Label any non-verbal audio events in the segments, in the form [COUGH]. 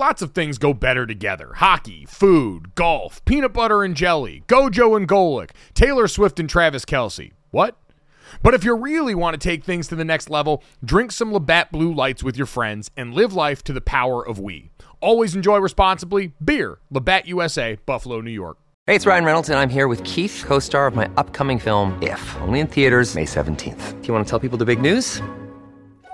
Lots of things go better together hockey, food, golf, peanut butter and jelly, Gojo and Golic, Taylor Swift and Travis Kelce. What? But if you really want to take things to the next level, drink some Labatt Blue Lights with your friends and live life to the power of we. Always enjoy responsibly. Beer, Labatt USA, Buffalo, New York. Hey, it's Ryan Reynolds, and I'm here with Keith, co star of my upcoming film, If, only in theaters, May 17th. Do you want to tell people the big news?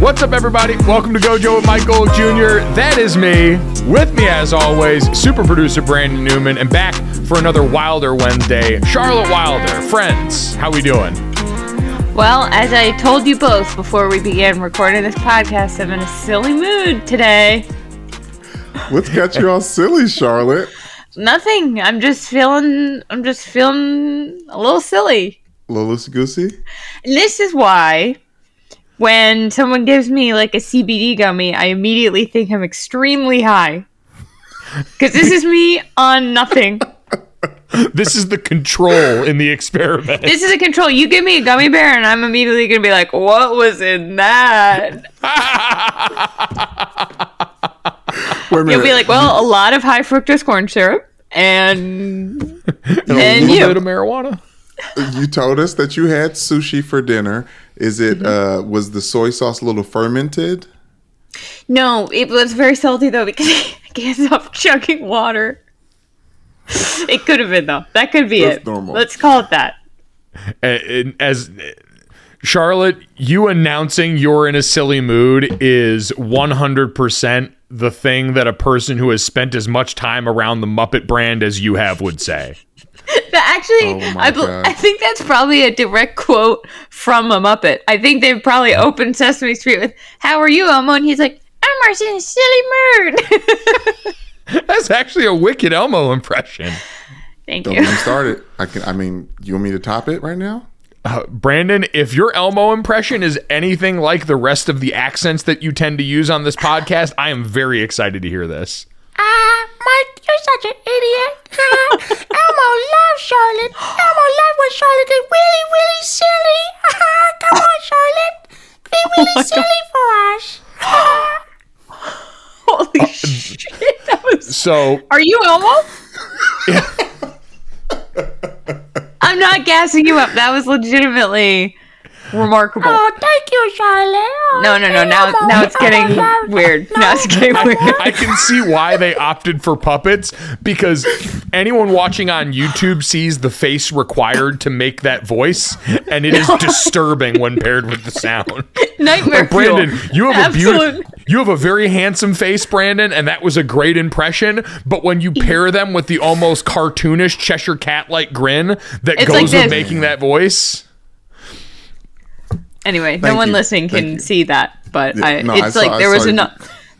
What's up, everybody? Welcome to Gojo with Mike Golic Jr. That is me. With me, as always, super producer Brandon Newman, and back for another Wilder Wednesday, Charlotte Wilder. Friends, how we doing? Well, as I told you both before we began recording this podcast, I'm in a silly mood today. What's got you all silly, Charlotte? Nothing. I'm just feeling. I'm just feeling a little silly. Lolis Goosey? And this is why, when someone gives me like a CBD gummy, I immediately think I'm extremely high. [LAUGHS] Because this is me on nothing. This is the control in the experiment. This is a control. You give me a gummy bear, and I'm immediately gonna be like, "What was in that?" [LAUGHS] Wait a minute. You'll be like, "Well, a lot of high fructose corn syrup, and and a little you." bit of marijuana. you told us that you had sushi for dinner. Is it Mm-hmm. uh was the soy sauce a little fermented? No, it was very salty though because [LAUGHS] I can't stop chugging water. It could have been though. That could be That's it. normal. Let's call it that. And- and as Charlotte, you announcing you're in a silly mood is 100% the thing that a person who has spent as much time around the Muppet brand as you have would say. [LAUGHS] But actually, Oh I, bel- God. I think that's probably a direct quote from a Muppet. I think they've probably opened Sesame Street with "How are you, Elmo?" and he's like, "I'm in a silly mood." [LAUGHS] [LAUGHS] That's actually a wicked Elmo impression. Thank you. Don't you. get me started. I can I mean, you want me to top it right now? Uh, Brandon, if your Elmo impression is anything like the rest of the accents that you tend to use on this podcast, I am very excited to hear this. Ah, Mike, you're such an idiot. Elmo loves Charlotte. Elmo loves when Charlotte gets really, really silly. Come on, Charlotte. Be really silly for us. [LAUGHS] Holy shit! That was. So, Are you Elmo? [LAUGHS] I'm not gassing you up. That was legitimately remarkable. Oh, thank you, Charlotte. Oh, No, no, no. Now, now it's oh, getting oh, oh, weird. Now it's getting weird. I can see why they opted for puppets because anyone watching on YouTube sees the face required to make that voice, and it is disturbing when paired with the sound. Nightmare Brandon, fuel. you have a beautiful, you have a very handsome face, Brandon, and that was a great impression. But when you pair them with the almost cartoonish Cheshire cat-like grin that It's goes like with making that voice, Anyway, Thank no one you. listening Thank can you. see that, but Yeah, I, no, I it's saw- like I there was saw a no,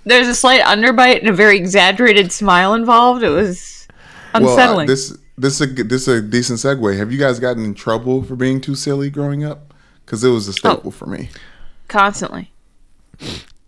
there's a slight underbite and a very exaggerated smile involved. It was unsettling. Well, uh, unsettling. this this is a this is a decent segue. Have you guys gotten in trouble for being too silly growing up? Because it was a staple Oh. for me. Constantly.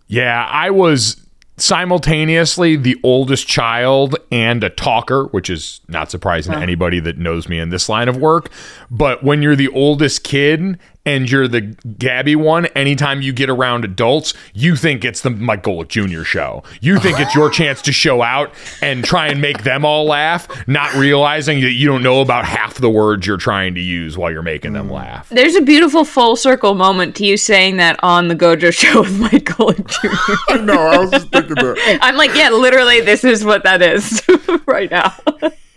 Yeah, I was simultaneously the oldest child and a talker, which is not surprising to anybody that knows me in this line of work. But when you're the oldest kid and you're the Gabby one, anytime you get around adults, you think it's the Mike Golic Jr. show. You think it's your chance to show out and try and make them all laugh, not realizing that you don't know about half the words you're trying to use while you're making them laugh. There's a beautiful full circle moment to you saying that on the Gojo show with Mike Golic Jr. no, I was just thinking that. I'm like, yeah, literally, this is what that is [LAUGHS] right now.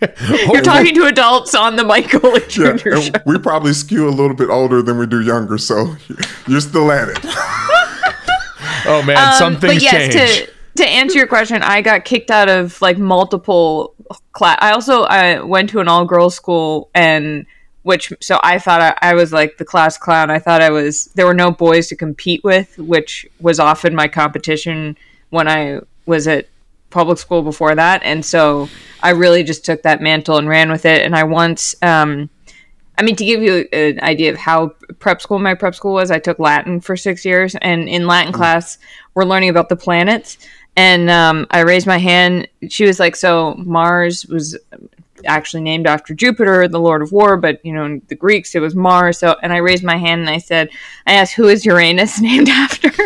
[LAUGHS] You're talking to adults on the Mike Golic Jr. Yeah, show. and we probably skew a little bit older than we do younger, so [LAUGHS] you're still at it. [LAUGHS] Oh man, some Um, things but yes, change. to to answer your question, I got kicked out of like multiple class. I also I went to an all girls school, and which so I thought I, I was like the class clown. I thought I was there were no boys to compete with, which was often my competition when I was at public school before that, and so I really just took that mantle and ran with it. And I once. Um, I mean, to give you an idea of how prep school my prep school was, I took Latin for six years, and in Latin class, we're learning about the planets. And um, I raised my hand. She was like, "So Mars was actually named after Jupiter, the Lord of War, but you know, the Greeks it was Mars." So, and I raised my hand and I said, "I asked who is Uranus [LAUGHS] named after?" [LAUGHS]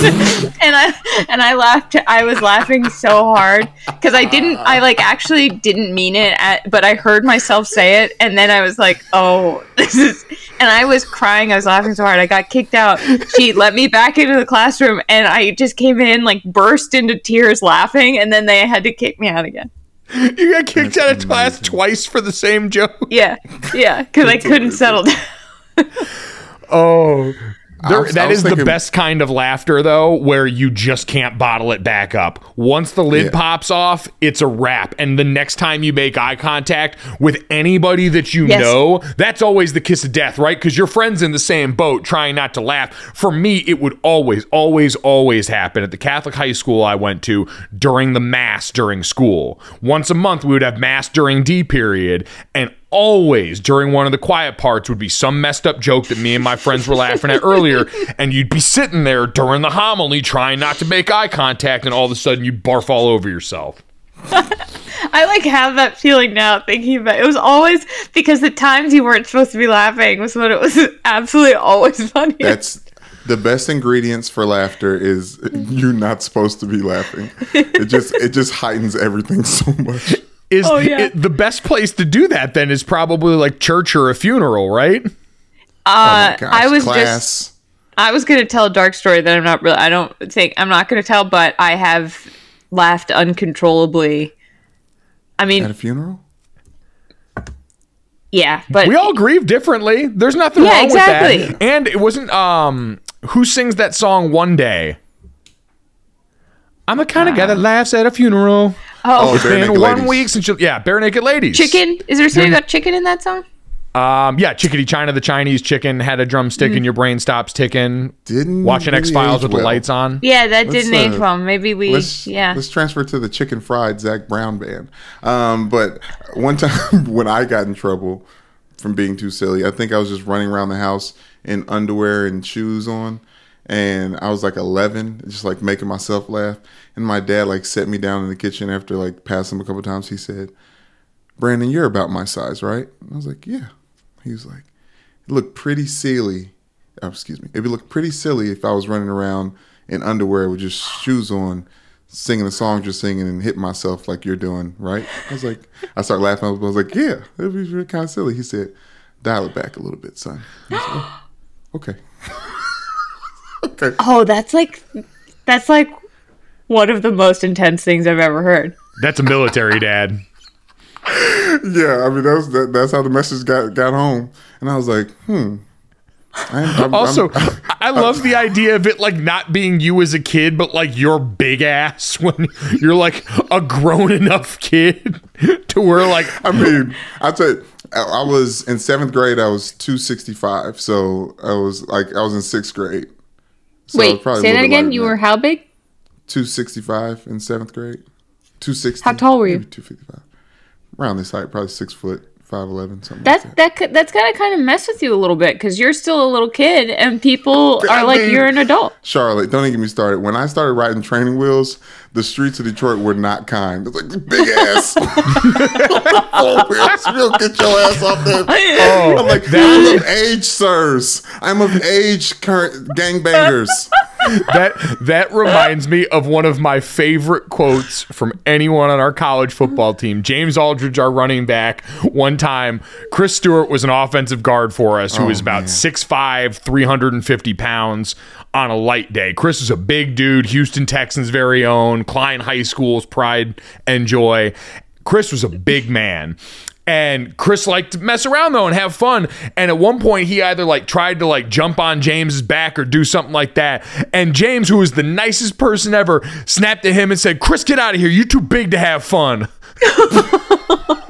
and I and I laughed. I was laughing so hard because I didn't. I like actually didn't mean it, at, but I heard myself say it, and then I was like, "Oh, [LAUGHS] this is." And I was crying. I was laughing so hard. I got kicked out. She let me back into the classroom, and I just came in like burst into tears laughing, and then they had to kick me out again. You got kicked out of class twice for the same joke. Yeah, yeah, because [LAUGHS] I couldn't settle [LAUGHS] down. Oh. There, was- I that was is the best kind of laughter, though, where you just can't bottle it back up. Once the lid Yeah. pops off, it's a wrap. And the next time you make eye contact with anybody that you Yes. know, that's always the kiss of death, right? Because your friend's in the same boat trying not to laugh. For me, it would always, always, always happen at the Catholic high school I went to during the Mass during school. Once a month, we would have Mass during D period. And always during one of the quiet parts would be some messed up joke that me and my friends were laughing at earlier [LAUGHS] and you'd be sitting there during the homily trying not to make eye contact and all of a sudden you barf all over yourself [LAUGHS] I like have that feeling now thinking about it. It was always because the times you weren't supposed to be laughing was when it was [LAUGHS] absolutely always funny. That's the best ingredients for laughter is you're not supposed to be laughing. It just it just heightens everything so much. Is Oh, yeah. it- the best place to do that then is probably like church or a funeral right uh, Oh Gosh, I was just class. I was gonna tell a dark story that I'm not really I don't think I'm not gonna tell, but I have laughed uncontrollably. I mean, at a funeral. yeah, but we all grieve differently there's nothing Yeah, wrong with that. exactly. that and it wasn't um who sings that song one day I'm the kind of guy that laughs at a funeral. Oh, Oh, Bare Been one Ladies. week since you, yeah, Barenaked Ladies. chicken. Is there something about chicken in that song? Um, yeah, chickadee China, the Chinese chicken had a drumstick Mm. and your brain stops ticking. Didn't Watching really X Files age with the lights on. Yeah, that Let's, didn't age uh, well. Maybe we Let's yeah. let's transfer to the chicken fried Zac Brown band. Um, but one [LAUGHS] time when I got in trouble from being too silly, I think I was just running around the house in underwear and shoes on, and I was like 11, just like making myself laugh. And my dad like set me down in the kitchen after like passing him a couple times. He said, "Brandon, you're about my size, right?" And I was like, "Yeah." He was like, "It looked pretty silly." Oh, excuse me. It would look pretty silly if I was running around in underwear with just shoes on, singing the songs you're singing and hitting myself like you're doing, right? I was like, I started laughing. I was, like, yeah, it'd be really kind of silly. He said, dial it back a little bit, son. Like, "Oh, okay. Okay. [LAUGHS] Oh, that's like that's like one of the most intense things I've ever heard. That's a military dad. Yeah, I mean, that's that, that's how the message got, got home. And I was like, hmm. I'm, I'm, Also, [LAUGHS] I'm- I love the idea of it like not being you as a kid, but like your big ass [LAUGHS] when you're like a grown enough kid to where like I mean, I tell you, I I was in seventh grade. I was two sixty five, so I was like I was in sixth grade. So Wait, say that again. You were how big? two sixty five in seventh grade. Two sixty. How tall were you? Two fifty five. Around this height, probably six foot five eleven something. That like that could, that's gotta kind of mess with you a little bit because you're still a little kid and people I are like mean- you're an adult. Charlotte, don't even get me started. When I started riding training wheels, the streets of Detroit were not kind. It's like big ass [LAUGHS] four wheels. You'll get your ass off there. [LAUGHS] Oh, I'm like, oh, I'm of age, sirs. I'm of age, current gangbangers. That that reminds me of one of my favorite quotes from anyone on our college football team. James Aldridge, our running back, one time, Chris Stewart was an offensive guard for us who oh, was about 6'5, 350 pounds on a light day. Chris is a big dude, Houston Texans' very own, Klein High School's pride and joy. Chris was a big man. And Chris liked to mess around though and have fun. And at one point, he either like tried to like jump on James's back or do something like that. And James, who was the nicest person ever, snapped at him and said, "Chris, get out of here! You're too big to have fun." [LAUGHS] [LAUGHS]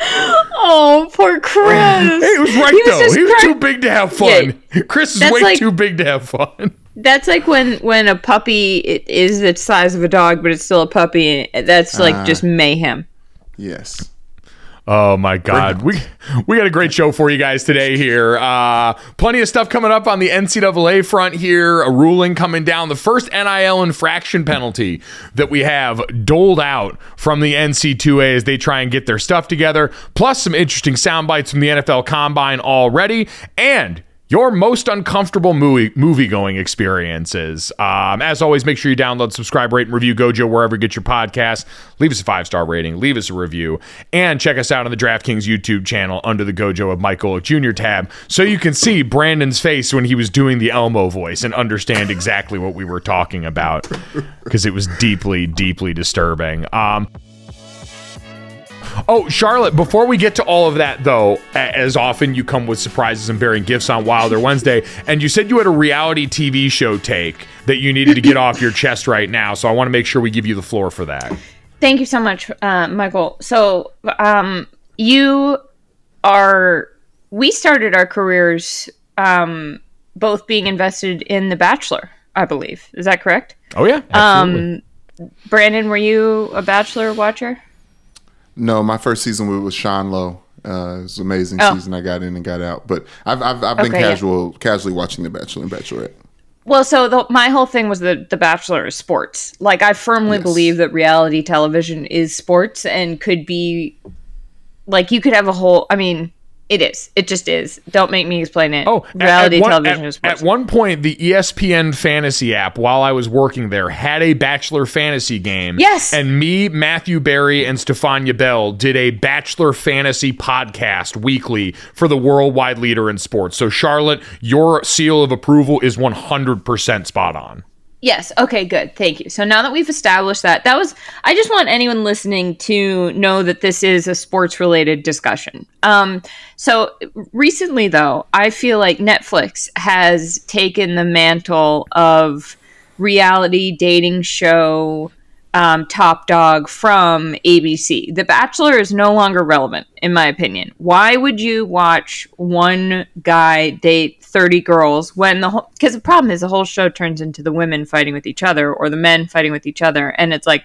Oh, poor Chris. He was right He was though. just he was cry- too big to have fun. Chris is way like- too big to have fun. That's like when when a puppy is the size of a dog, but it's still a puppy. That's like ah. just mayhem. Yes. Oh my God, we we got a great show for you guys today. Here, uh, plenty of stuff coming up on the NCAA front. Here, a ruling coming down. The first NIL infraction penalty that we have doled out from the NC2A as they try and get their stuff together. Plus, some interesting sound bites from the NFL Combine already, and your most uncomfortable movie movie going experiences. Um, as always, make sure you download, subscribe, rate, and review Gojo wherever you get your podcast. Leave us a five star rating, leave us a review, and check us out on the DraftKings YouTube channel under the Gojo of Mike Golic Jr. tab, so you can see Brandon's face when he was doing the Elmo voice and understand exactly what we were talking about because it was deeply, deeply disturbing. Um, Oh, Charlotte, before we get to all of that, though, as often you come with surprises and bearing gifts on Wilder Wednesday, and you said you had a reality TV show take that you needed to get off your chest right now. So I want to make sure we give you the floor for that. Thank you so much, uh, Michael. So, um, you are. We started our careers um, both being invested in The Bachelor, I believe. Is that correct? Oh, yeah. Absolutely. Brandon, were you a Bachelor watcher? No, my first season was with Sean Lowe. Uh, it was an amazing Oh. season. I got in and got out, but I've I've, I've been Okay, yeah. casual, casually watching The Bachelor and Bachelorette. Well, so the, my whole thing was the the Bachelor is sports. Like I firmly Yes. believe that reality television is sports and could be like you could have a whole. I mean, it is. It just is. Don't make me explain it. Oh, reality at one, television at, is. At one point, the ESPN fantasy app, while I was working there, had a Bachelor fantasy game. Yes. And me, Matthew Berry, and Stephania Bell did a Bachelor fantasy podcast weekly for the worldwide leader in sports. So, Charlotte, your seal of approval is 100% spot on. Yes. Okay, good. Thank you. So now that we've established that, that was, I just want anyone listening to know that this is a sports related discussion. Um, so recently, though, I feel like Netflix has taken the mantle of reality dating show um, top dog from ABC. The Bachelor is no longer relevant, in my opinion. Why would you watch one guy date 30 girls when the whole, because the problem is the whole show turns into the women fighting with each other or the men fighting with each other. And it's like,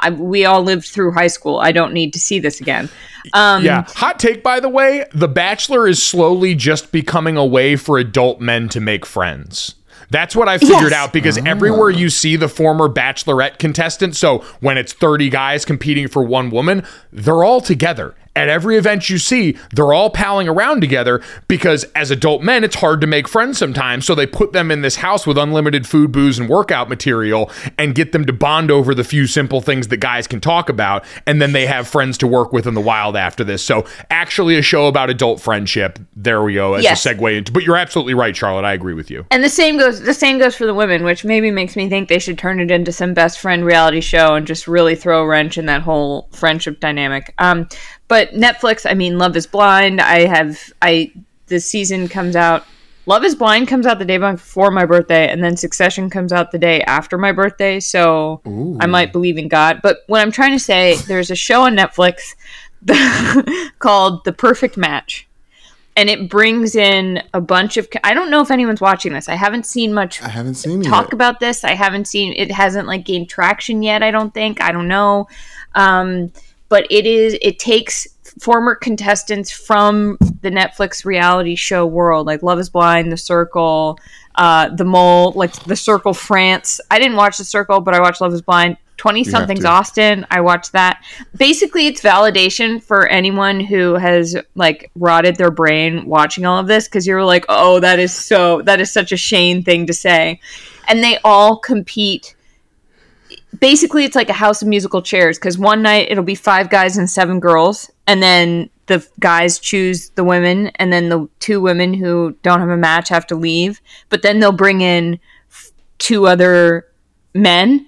I, we all lived through high school. I don't need to see this again. Um, Yeah. Hot take, by the way The Bachelor is slowly just becoming a way for adult men to make friends. That's what I figured Yes. out because everywhere you see the former bachelorette contestant, so when it's 30 guys competing for one woman, they're all together. At every event you see, they're all palling around together because as adult men, it's hard to make friends sometimes. So they put them in this house with unlimited food, booze, and workout material and get them to bond over the few simple things that guys can talk about. And then they have friends to work with in the wild after this. So actually, a show about adult friendship. There we go as Yes. a segue into. But you're absolutely right, Charlotte. I agree with you. And the same goes the same goes for the women, which maybe makes me think they should turn it into some best friend reality show and just really throw a wrench in that whole friendship dynamic. Um, but Netflix, I mean, Love is Blind. I have I the season comes out. Love is Blind comes out the day before my birthday, and then Succession comes out the day after my birthday. So I might believe in God. But what I'm trying to say, there's a show on Netflix [LAUGHS] called The Perfect Match and it brings in a bunch of i don't know if anyone's watching this i haven't seen much I haven't seen talk about this i haven't seen it hasn't like gained traction yet i don't think i don't know um but it is it takes former contestants from the Netflix reality show world, like Love Is Blind, The Circle, uh, The Mole, like The Circle France. I didn't watch The Circle, but I watched Love Is Blind. Twenty somethings. Austin. I watched that. Basically, it's validation for anyone who has like rotted their brain watching all of this because you're like, oh, that is so that is such a Shane thing to say, and they all compete basically it's like a house of musical chairs because one night it'll be five guys and seven girls and then the guys choose the women and then the two women who don't have a match have to leave but then they'll bring in f- two other men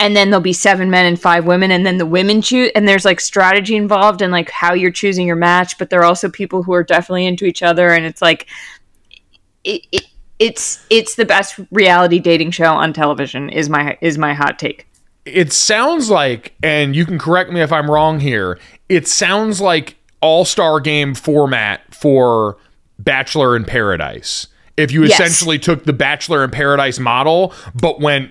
and then there'll be seven men and five women and then the women choose and there's like strategy involved and like how you're choosing your match but there are also people who are definitely into each other and it's like it, it it's it's the best reality dating show on television is my is my hot take it sounds like, and you can correct me if I'm wrong here, it sounds like all star game format for Bachelor in Paradise. If you Yes. essentially took the Bachelor in Paradise model, but went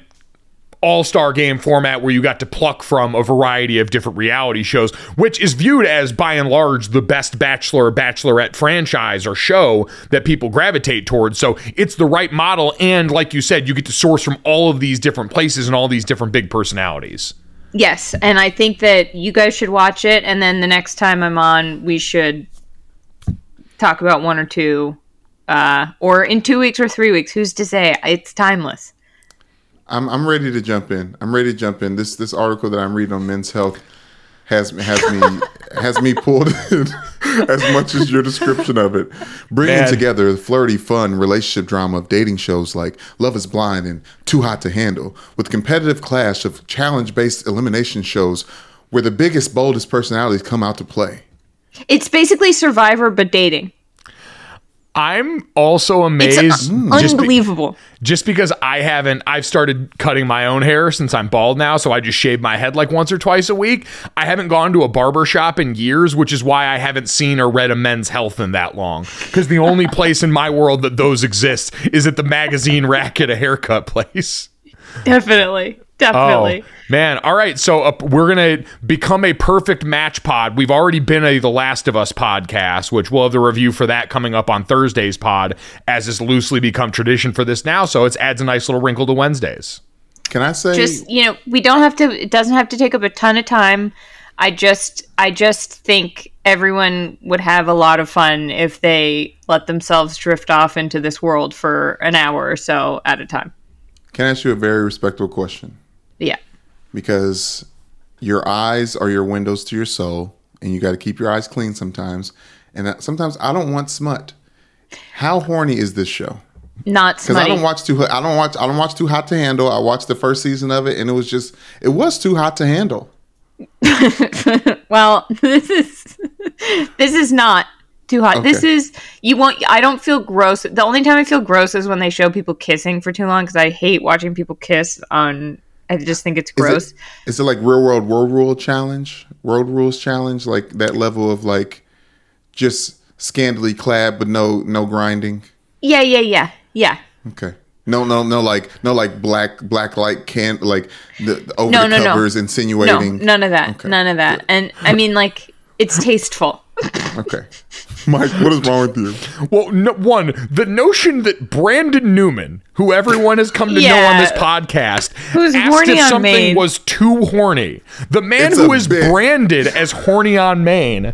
all star game format where you got to pluck from a variety of different reality shows, which is viewed as by and large the best Bachelor or Bachelorette franchise or show that people gravitate towards. So it's the right model. And like you said, you get to source from all of these different places and all these different big personalities. Yes, and I think that you guys should watch it, and then the next time I'm on, we should talk about one or two, uh, or in two weeks or three weeks. Who's to say? It's timeless. I'm I'm ready to jump in. I'm ready to jump in. This this article that I'm reading on Men's Health has has me [LAUGHS] has me pulled in as much as your description of it. Bringing Man. together the flirty, fun relationship drama of dating shows like Love Is Blind and Too Hot to Handle, with competitive clash of challenge based elimination shows where the biggest, boldest personalities come out to play. It's basically Survivor but dating. I'm also It's uh, amazed un- just, be- unbelievable. just because I haven't I've started cutting my own hair since I'm bald now, so I just shave my head like once or twice a week. I haven't gone to a barber shop in years, which is why I haven't seen or read a men's health in that long. Because the only place in my world that those exist is at the magazine rack at a haircut place. Definitely, definitely. Oh man! All right, so uh, we're gonna become a perfect match pod. We've already been a The Last of Us podcast, which we'll have the review for that coming up on Thursday's pod, as has loosely become tradition for this now. So it adds a nice little wrinkle to Wednesdays. Can I say just you know we don't have to it doesn't have to take up a ton of time i just i just think everyone would have a lot of fun if they let themselves drift off into this world for an hour or so at a time can I ask you a very respectful question? Yeah. Because your eyes are your windows to your soul and you got to keep your eyes clean sometimes. And that, sometimes i don't want smut. How horny is this show? Not because i don't watch too i don't watch i don't watch too hot to handle. I watched the first season of it and it was just it was too hot to handle. [LAUGHS] Well [LAUGHS] this is this is not too hot. This is you want i don't feel gross. The only time i feel gross is when they show people kissing for too long because i hate watching people kiss on i just think it's Is gross it, is it like real world world rule challenge world rules challenge like that level of like just scantily clad but no no grinding yeah yeah yeah yeah Okay. No, no, no, like no, like black, black light can't like the, the over No, the no, no. covers No, insinuating. none of that. Okay. None of that. And I mean, like, it's tasteful. Okay, Mike, what is wrong with you? Well, no, one, the notion that Brandon Newman, who everyone has come to know on this podcast, Who's asked horny if on something Maine. was too horny. The man It's who a bit. branded as horny on Maine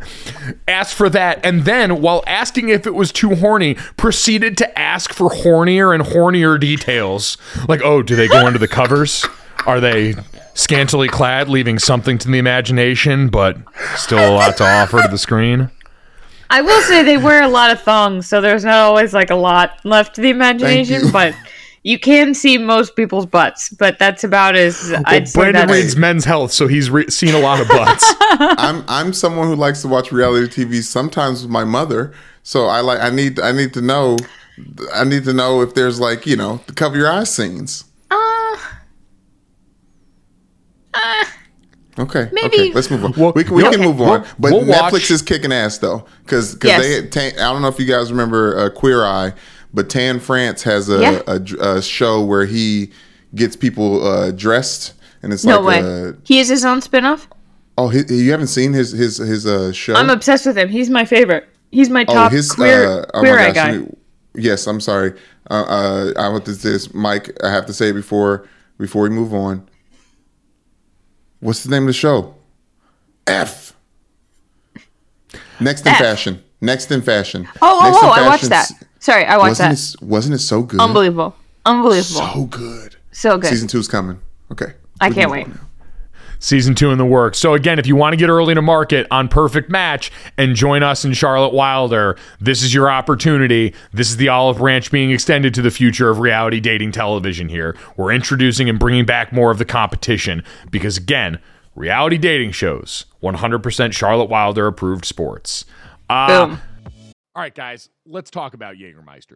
asked for that, and then, while asking if it was too horny, proceeded to ask for hornier and hornier details. Like, oh, do they go under the covers? Are they scantily clad, leaving something to the imagination, but still a lot to offer to the screen? I will say they wear a lot of thongs, so there's not always like a lot left to the imagination, you. but you can see most people's butts. But that's about as I'd say Brandon reads Men's Health, so he's re- seen a lot of butts. [LAUGHS] I'm I'm someone who likes to watch reality TV sometimes with my mother. So I like I need I need to know I need to know if there's like you know the cover your eyes scenes. uh, Okay, Maybe- okay, let's move on. Well, we can, we we'll- can move on, we'll- but we'll Netflix watch- is kicking ass though, because Yes. they Tan, I don't know if you guys remember uh, Queer Eye, but Tan France has a, Yeah. a a show where he gets people uh, dressed, and it's no like way. a he has his own spinoff. Oh, he, you haven't seen his his his uh show? I'm obsessed with him. He's my favorite. He's my oh, top his queer uh, oh queer my eye guy. let yes, I'm sorry. Uh, uh, I want to say this, Mike. I have to say it before before we move on. What's the name of the show? F. Next in F. fashion. Next in fashion. Oh, oh Next oh, oh! I watched that. Sorry, I watched Wasn't that. it, wasn't it so good? Unbelievable, unbelievable, So good. so good. Season two's coming. Okay. I we can't wait. now. Season two in the works. So again, if you want to get early to market on Perfect Match and join us in Charlotte Wilder, this is your opportunity. This is the olive branch being extended to the future of reality dating television here. We're introducing and bringing back more of the competition because again, reality dating shows, 100% Charlotte Wilder approved sports. Uh, Boom. all right, guys, let's talk about Jägermeister.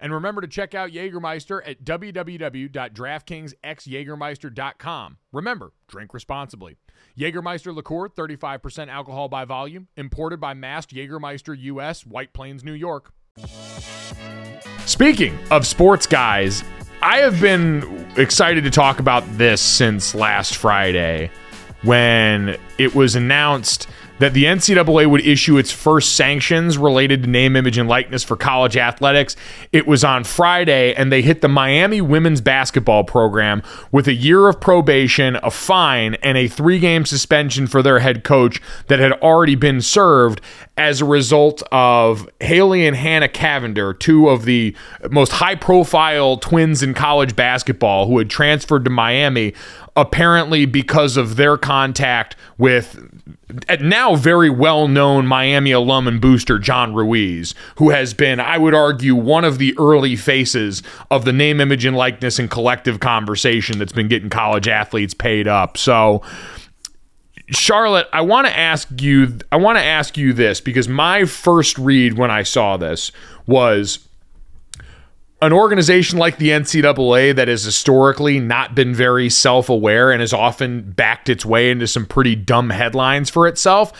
And remember to check out Jägermeister at www.draftkingsxjagermeister.com. Remember, drink responsibly. Jägermeister liqueur, 35% alcohol by volume, imported by Mast Jägermeister US, White Plains, New York. Speaking of sports guys, I have been excited to talk about this since last Friday when it was announced that the NCAA would issue its first sanctions related to name, image, and likeness for college athletics. It was on Friday, and they hit the Miami women's basketball program with a year of probation, a fine, and a three game suspension for their head coach that had already been served as a result of Haley and Hanna Cavinder, two of the most high profile twins in college basketball who had transferred to Miami, apparently because of their contact with now very well known Miami alum and booster John Ruiz, who has been, I would argue, one of the early faces of the name, image, and likeness and collective conversation that's been getting college athletes paid up. So, Charlotte, I want to ask you I want to ask you this because my first read when I saw this was an organization like the NCAA that has historically not been very self aware and has often backed its way into some pretty dumb headlines for itself.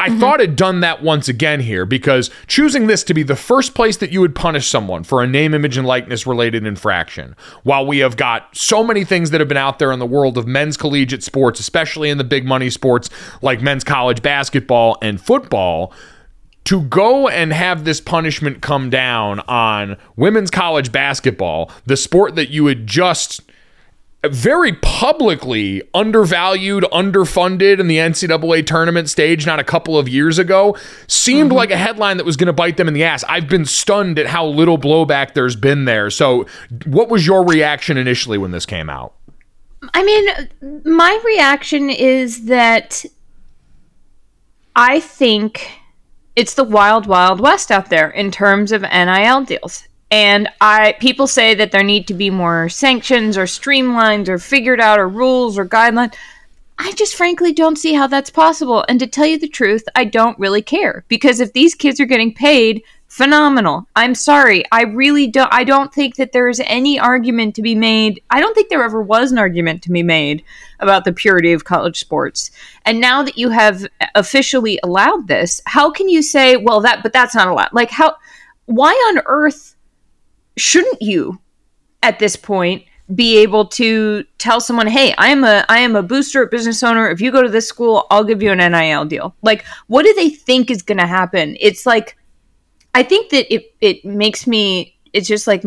I mm-hmm. thought it done that once again here because choosing this to be the first place that you would punish someone for a name, image, and likeness related infraction, while we have got so many things that have been out there in the world of men's collegiate sports, especially in the big money sports like men's college basketball and football, to go and have this punishment come down on women's college basketball, the sport that you had just very publicly undervalued, underfunded in the NCAA tournament stage not a couple of years ago, seemed mm-hmm. like a headline that was going to bite them in the ass. I've been stunned at how little blowback there's been there. So, what was your reaction initially when this came out? I mean, my reaction is that I think it's the wild, wild west out there in terms of NIL deals. And I people say that there need to be more sanctions or streamlines or figured out or rules or guidelines. I just frankly don't see how that's possible. And to tell you the truth, I don't really care because if these kids are getting paid, phenomenal. I'm sorry. I really don't I don't think that there is any argument to be made. I don't think there ever was an argument to be made about the purity of college sports. And now that you have officially allowed this, how can you say, well that but that's not allowed? Like how why on earth shouldn't you at this point be able to tell someone hey i am a i am a booster a business owner if you go to this school i'll give you an nil deal like what do they think is going to happen it's like i think that it it makes me it's just like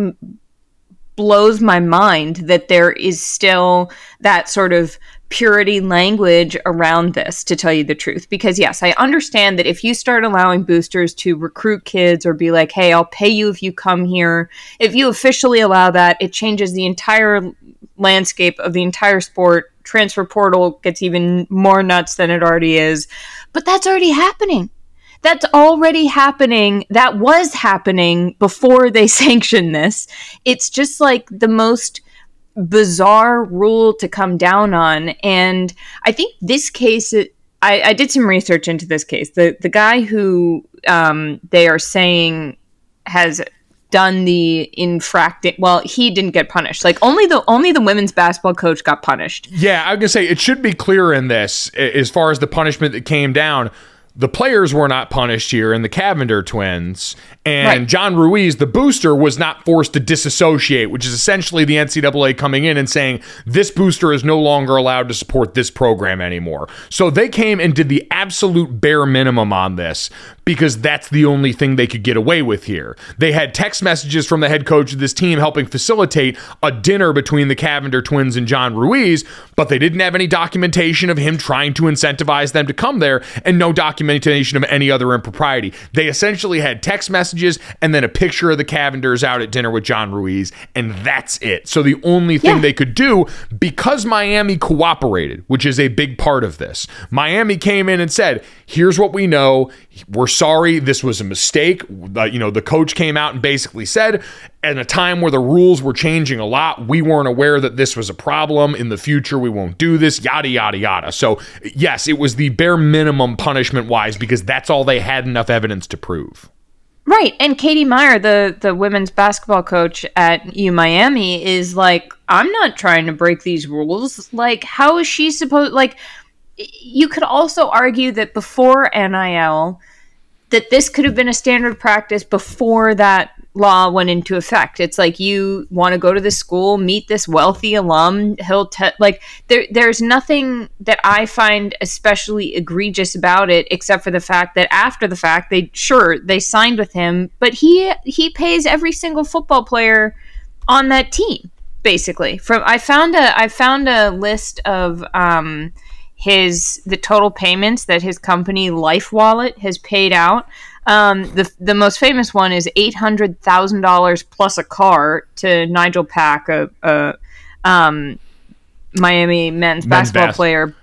blows my mind that there is still that sort of purity language around this to tell you the truth. Because yes i understand that if you start allowing boosters to recruit kids or be like hey i'll pay you if you come here if you officially allow that it changes the entire landscape of the entire sport. Transfer portal gets even more nuts than it already is. But that's already happening that's already happening. That was happening before they [LAUGHS] sanctioned this. It's just like the most bizarre rule to come down on. And I think this case, I, I did some research into this case. The the guy who um, they are saying has done the infracting well he didn't get punished like only the only the women's basketball coach got punished Yeah, i'm gonna say it should be clear in this as far as the punishment that came down. The players were not punished here, and the Cavinder twins and Right. John Ruiz, the booster, was not forced to disassociate, which is essentially the NCAA coming in and saying this booster is no longer allowed to support this program anymore. So they came and did the absolute bare minimum on this because that's the only thing they could get away with here. They had text messages from the head coach of this team helping facilitate a dinner between the Cavinder twins and John Ruiz, but they didn't have any documentation of him trying to incentivize them to come there and no documentation of any other impropriety. They essentially had text messages and then a picture of the Cavinders out at dinner with John Ruiz, and that's it. So the only thing Yeah. they could do because Miami cooperated, which is a big part of this. Miami came in and said, "Here's what we know. We're sorry. This was a mistake." Uh, you know, the coach came out and basically said, "At a time where the rules were changing a lot, we weren't aware that this was a problem. In the future, we won't do this." Yada yada yada. So yes, it was the bare minimum punishment wise because that's all they had enough evidence to prove. Right, and Katie Meier, the the women's basketball coach at U Miami, is like, I'm not trying to break these rules. Like, how is she supposed? Like, you could also argue that before NIL, that this could have been a standard practice before that law went into effect. It's like you want to go to this school, meet this wealthy alum. He'll te- like there. There's nothing that I find especially egregious about it, except for the fact that after the fact, they sure they signed with him, but he he pays every single football player on that team basically. From I found a I found a list of um his the total payments that his company LifeWallet has paid out. Um, the the most famous one is eight hundred thousand dollars plus a car to Nigel Pack, a, a um, Miami men's, basketball bas- player.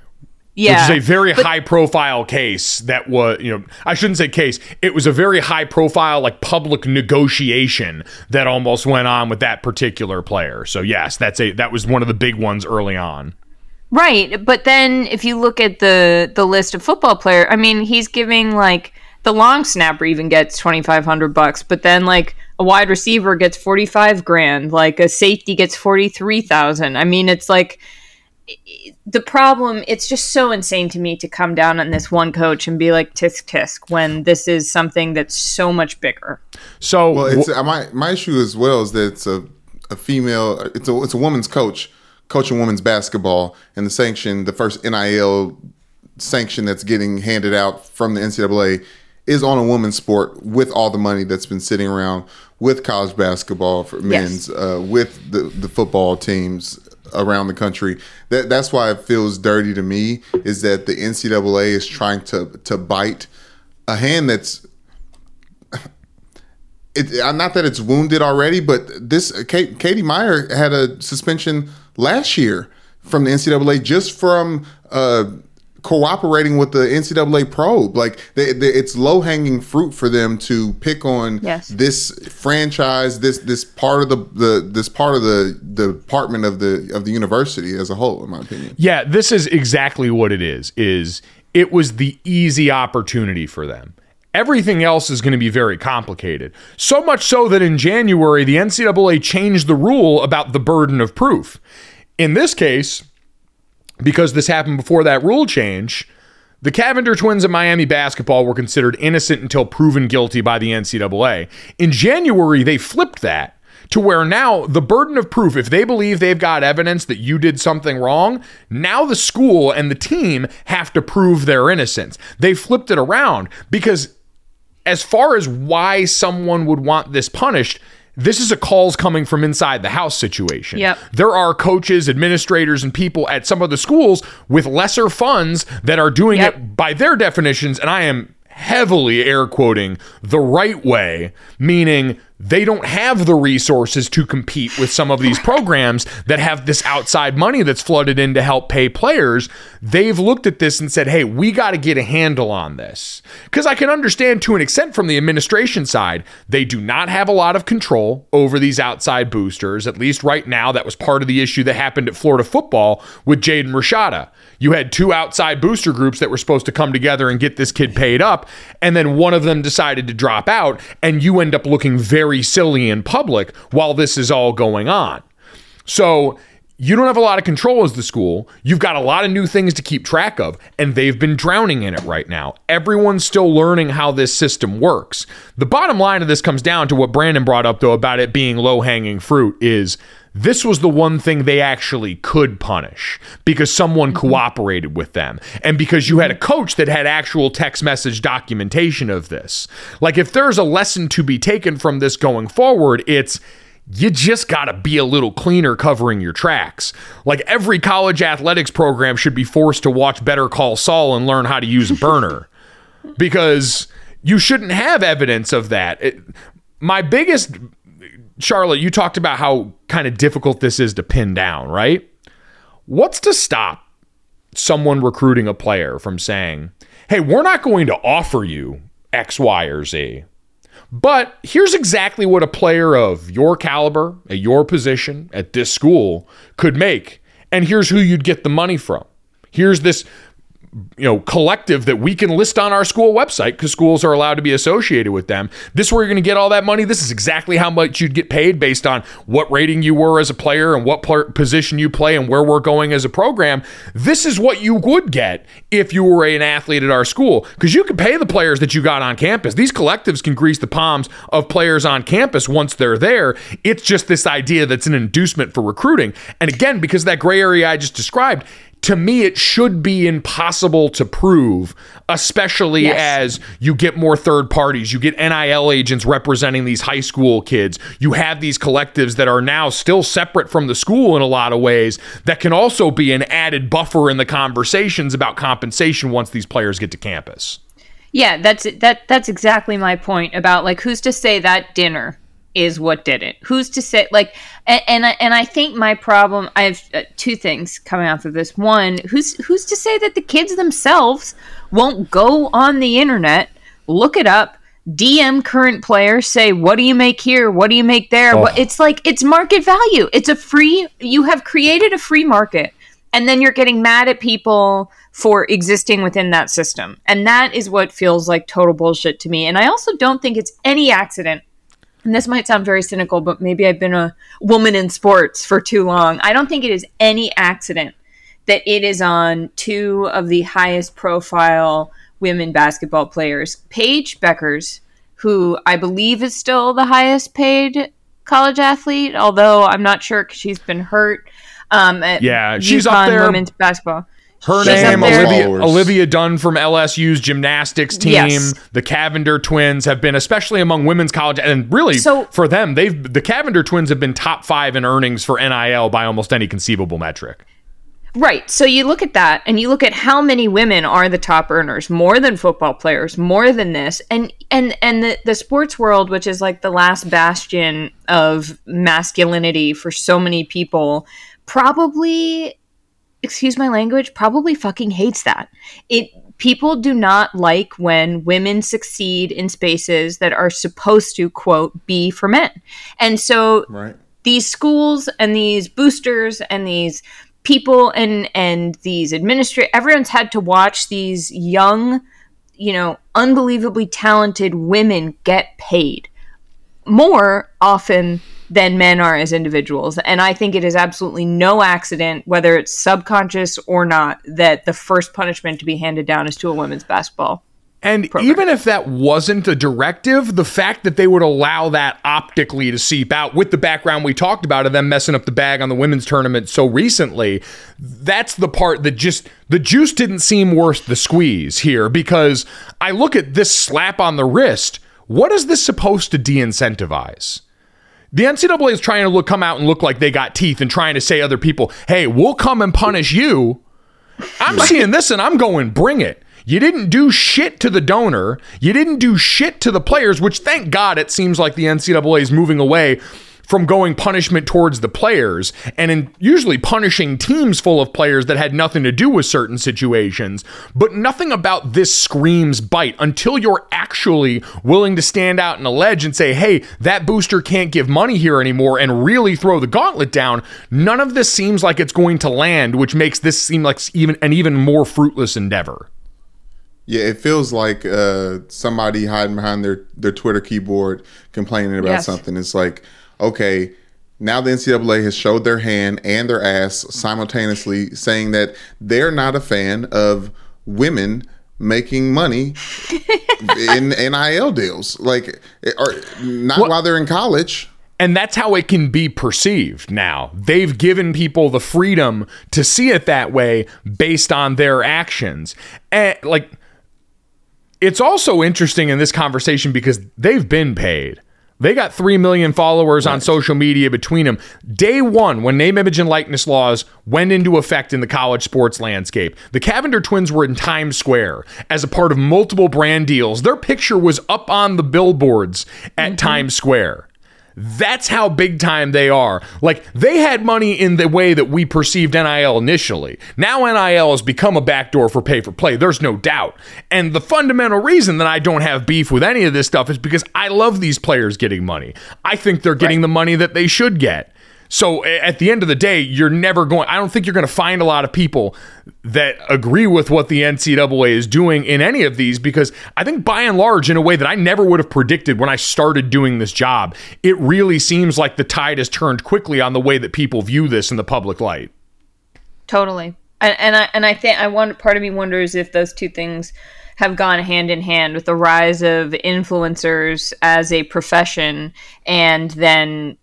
Yeah, which is a very but- high profile case that was you know i shouldn't say case it was a very high profile like public negotiation that almost went on with that particular player so yes that's a that was one of the big ones early on Right, but then if you look at the the list of football player, I mean, he's giving like the long snapper even gets twenty five hundred bucks, but then like a wide receiver gets forty five grand, like a safety gets forty three thousand. I mean, it's like the problem. It's just so insane to me to come down on this one coach and be like tisk tisk when this is something that's so much bigger. so Well, it's uh, my my issue as well is that it's a a female. It's a it's a woman's coach coaching women's basketball, and the sanction, the first NIL sanction that's getting handed out from the NCAA is on a women's sport with all the money that's been sitting around with college basketball for men's, uh, with the, the football teams around the country. That that's why it feels dirty to me is that the NCAA is trying to to bite a hand that's [SIGHS] it, not that it's wounded already, but this Kate, Katie Meier had a suspension last year from the NCAA just from uh, cooperating with the NCAA probe. Like they, they, it's low hanging fruit for them to pick on Yes. this franchise, this this part of the, the this part of the, the department of the of the university as a whole, in my opinion. Yeah, this is exactly what it is. Is it was the easy opportunity for them. Everything else is going to be very complicated. So much so that in January, the NCAA changed the rule about the burden of proof. In this case, because this happened before that rule change, the Cavinder twins of Miami basketball were considered innocent until proven guilty by the NCAA. In January, they flipped that to where now the burden of proof, if they believe they've got evidence that you did something wrong, now the school and the team have to prove their innocence. They flipped it around because as far as why someone would want this punished, this is a calls coming from inside the house situation. Yep. There are coaches, administrators, and people at some of the schools with lesser funds that are doing Yep. it by their definitions, and I am heavily air quoting the right way, meaning they don't have the resources to compete with some of these programs that have this outside money that's flooded in to help pay players. They've looked at this and said, hey, we got to get a handle on this. Because I can understand to an extent from the administration side, they do not have a lot of control over these outside boosters. At least right now, that was part of the issue that happened at Florida football with Jaden Rashada. You had two outside booster groups that were supposed to come together and get this kid paid up, and then one of them decided to drop out, and you end up looking very silly in public while this is all going on. So you don't have a lot of control as the school. You've got a lot of new things to keep track of, and they've been drowning in it right now. Everyone's still learning how this system works. The bottom line of this comes down to what Brandon brought up, though, about it being low hanging fruit is this was the one thing they actually could punish because someone mm-hmm. cooperated with them and because you had a coach that had actual text message documentation of this. Like, if there's a lesson to be taken from this going forward, it's you just got to be a little cleaner covering your tracks. Like every college athletics program should be forced to watch Better Call Saul and learn how to use a [LAUGHS] burner because you shouldn't have evidence of that. It, my biggest, Charlotte, you talked about how kind of difficult this is to pin down, right? What's to stop someone recruiting a player from saying, hey, we're not going to offer you X, Y, or Z? But here's exactly what a player of your caliber, at your position, at this school could make. And here's who you'd get the money from. Here's this you know collective that we can list on our school website because schools are allowed to be associated with them. This is where you're going to get all that money. This is exactly how much you'd get paid based on what rating you were as a player and what pl- position you play and where we're going as a program. This is what you would get if you were an athlete at our school because you can pay the players that you got on campus. These collectives can grease the palms of players on campus once they're there. It's just this idea that's an inducement for recruiting. And again because that gray area i just described to me, it should be impossible to prove, especially Yes. as you get more third parties. You get NIL agents representing these high school kids. You have these collectives that are now still separate from the school in a lot of ways that can also be an added buffer in the conversations about compensation once these players get to campus. Yeah, that's that. That's exactly my point about like who's to say that dinner is what did it? Who's to say like and and I, and I think my problem. I have uh, two things coming off of this. One, who's who's to say that the kids themselves won't go on the internet, look it up. DM current players say, "What do you make here? What do you make there?" What It's like it's market value. It's a free. You have created a free market and then you're getting mad at people for existing within that system. And that is what feels like total bullshit to me. And I also don't think it's any accident. And this might sound very cynical, but maybe I've been a woman in sports for too long. I don't think it is any accident that it is on two of the highest profile women basketball players. Paige Bueckers, who I believe is still the highest paid college athlete, although I'm not sure because she's been hurt. Um, Yeah, she's up there. Women's basketball. Her She's name, up. Olivia, Followers. Olivia Dunne from LSU's gymnastics team. Yes. The Cavinder twins have been, especially among women's college, and really So- for them, they've the Cavinder twins have been top five in earnings for NIL by almost any conceivable metric. Right. So you look at that and you look at how many women are the top earners, more than football players, more than this. And and and the, the sports world, which is like the last bastion of masculinity for so many people, probably excuse my language, probably fucking hates that. It people do not like when women succeed in spaces that are supposed to quote be for men. And so Right. these schools and these boosters and these people and and these administrators everyone's had to watch these young you know unbelievably talented women get paid more often than men are as individuals and i think it is absolutely no accident whether it's subconscious or not that the first punishment to be handed down is to a women's basketball And even if that wasn't a directive, the fact that they would allow that optically to seep out with the background we talked about of them messing up the bag on the women's tournament so recently, that's the part that just the juice didn't seem worth the squeeze here because I look at this slap on the wrist. What is this supposed to de incentivize? The NCAA is trying to look, come out and look like they got teeth and trying to say other people, hey, we'll come and punish you. I'm seeing this and I'm going, bring it. You didn't do shit to the donor. You didn't do shit to the players, which thank God it seems like the NCAA is moving away from going punishment towards the players and in usually punishing teams full of players that had nothing to do with certain situations. But nothing about this screams bite until you're actually willing to stand out and allege and say, hey, that booster can't give money here anymore and really throw the gauntlet down. None of this seems like it's going to land, which makes this seem like even an even more fruitless endeavor. Yeah, it feels like uh, somebody hiding behind their, their Twitter keyboard complaining about Yes. something. It's like, okay, now the NCAA has showed their hand and their ass simultaneously, saying that they're not a fan of women making money [LAUGHS] in NIL deals. Like, eh, or not while they're in college. And that's how it can be perceived now. They've given people the freedom to see it that way based on their actions. And like it's also interesting in this conversation because they've been paid. They got 3 million followers on social media between them. Day one, when name, image, and likeness laws went into effect in the college sports landscape, the Cavinder twins were in Times Square as a part of multiple brand deals. Their picture was up on the billboards at mm-hmm. Times Square. That's how big time they are. Like they had money in the way that we perceived NIL initially. Now NIL has become a backdoor for pay for play. There's no doubt. And the fundamental reason that I don't have beef with any of this stuff is because I love these players getting money. I think they're getting the money that they should get. So at the end of the day, you're never going. I don't think you're going to find a lot of people that agree with what the NCAA is doing in any of these because I think by and large, in a way that I never would have predicted when I started doing this job, it really seems like the tide has turned quickly on the way that people view this in the public light. Totally. And, and I and I think I want part of me wonders if those two things have gone hand in hand with the rise of influencers as a profession and then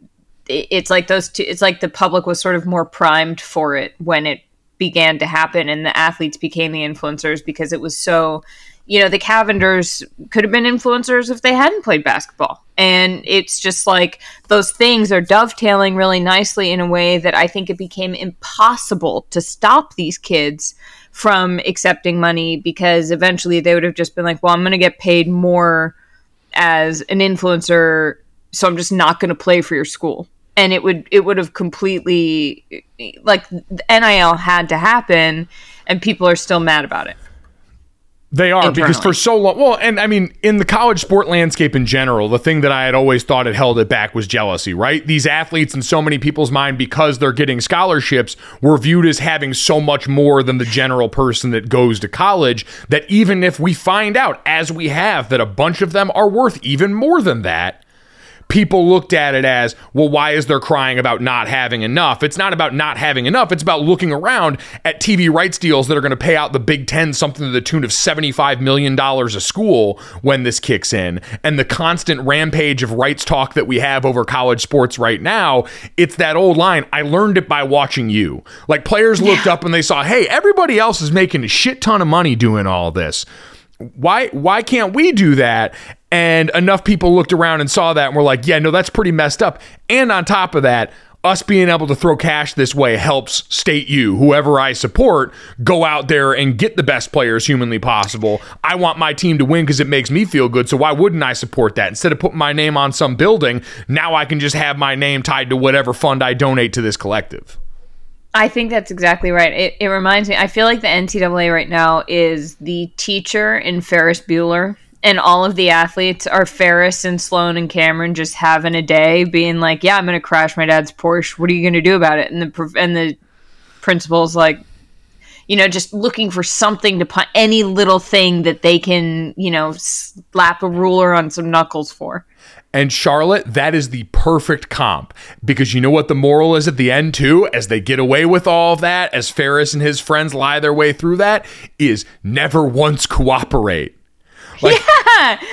it's like those two it's like the public was sort of more primed for it when it began to happen and the athletes became the influencers because it was so you know the Cavinders could have been influencers if they hadn't played basketball. And it's just like those things are dovetailing really nicely in a way that i think it became impossible to stop these kids from accepting money because eventually they would have just been like well i'm going to get paid more as an influencer so i'm just not going to play for your school and it would it would have completely like nil had to happen and people are still mad about it They are because for so long. Well, and I mean, in the college sport landscape in general, the thing that I had always thought had held it back was jealousy, right? These athletes, in so many people's mind, because they're getting scholarships, were viewed as having so much more than the general person that goes to college that even if we find out, as we have, that a bunch of them are worth even more than that, people looked at it as, well, why is there crying about not having enough? It's not about not having enough. It's about looking around at TV rights deals that are going to pay out the Big Ten something to the tune of $75 million a school when this kicks in. And the constant rampage of rights talk that we have over college sports right now, it's that old line. I learned it by watching you. Like players looked up and they saw, hey, everybody else is making a shit ton of money doing all this why why can't we do that? And enough people looked around and saw that and were like yeah no that's pretty messed up. And on top of that us being able to throw cash this way helps state you whoever i support go out there and get the best players humanly possible. I want my team to win because it makes me feel good so why wouldn't i support that? Instead of putting my name on some building now i can just have my name tied to whatever fund i donate to this collective I think that's exactly right. It, it reminds me, I feel like the NCAA right now is the teacher in Ferris Bueller, and all of the athletes are Ferris and Sloane and Cameron just having a day, being like, "Yeah, I'm going to crash my dad's Porsche. What are you going to do about it?" And the and the principal's like, you know, just looking for something to put any little thing that they can, you know, slap a ruler on some knuckles for. And Charlotte, that is the perfect comp because you know what the moral is at the end too, as they get away with all of that, as Ferris and his friends lie their way through that, is never once cooperate. Like,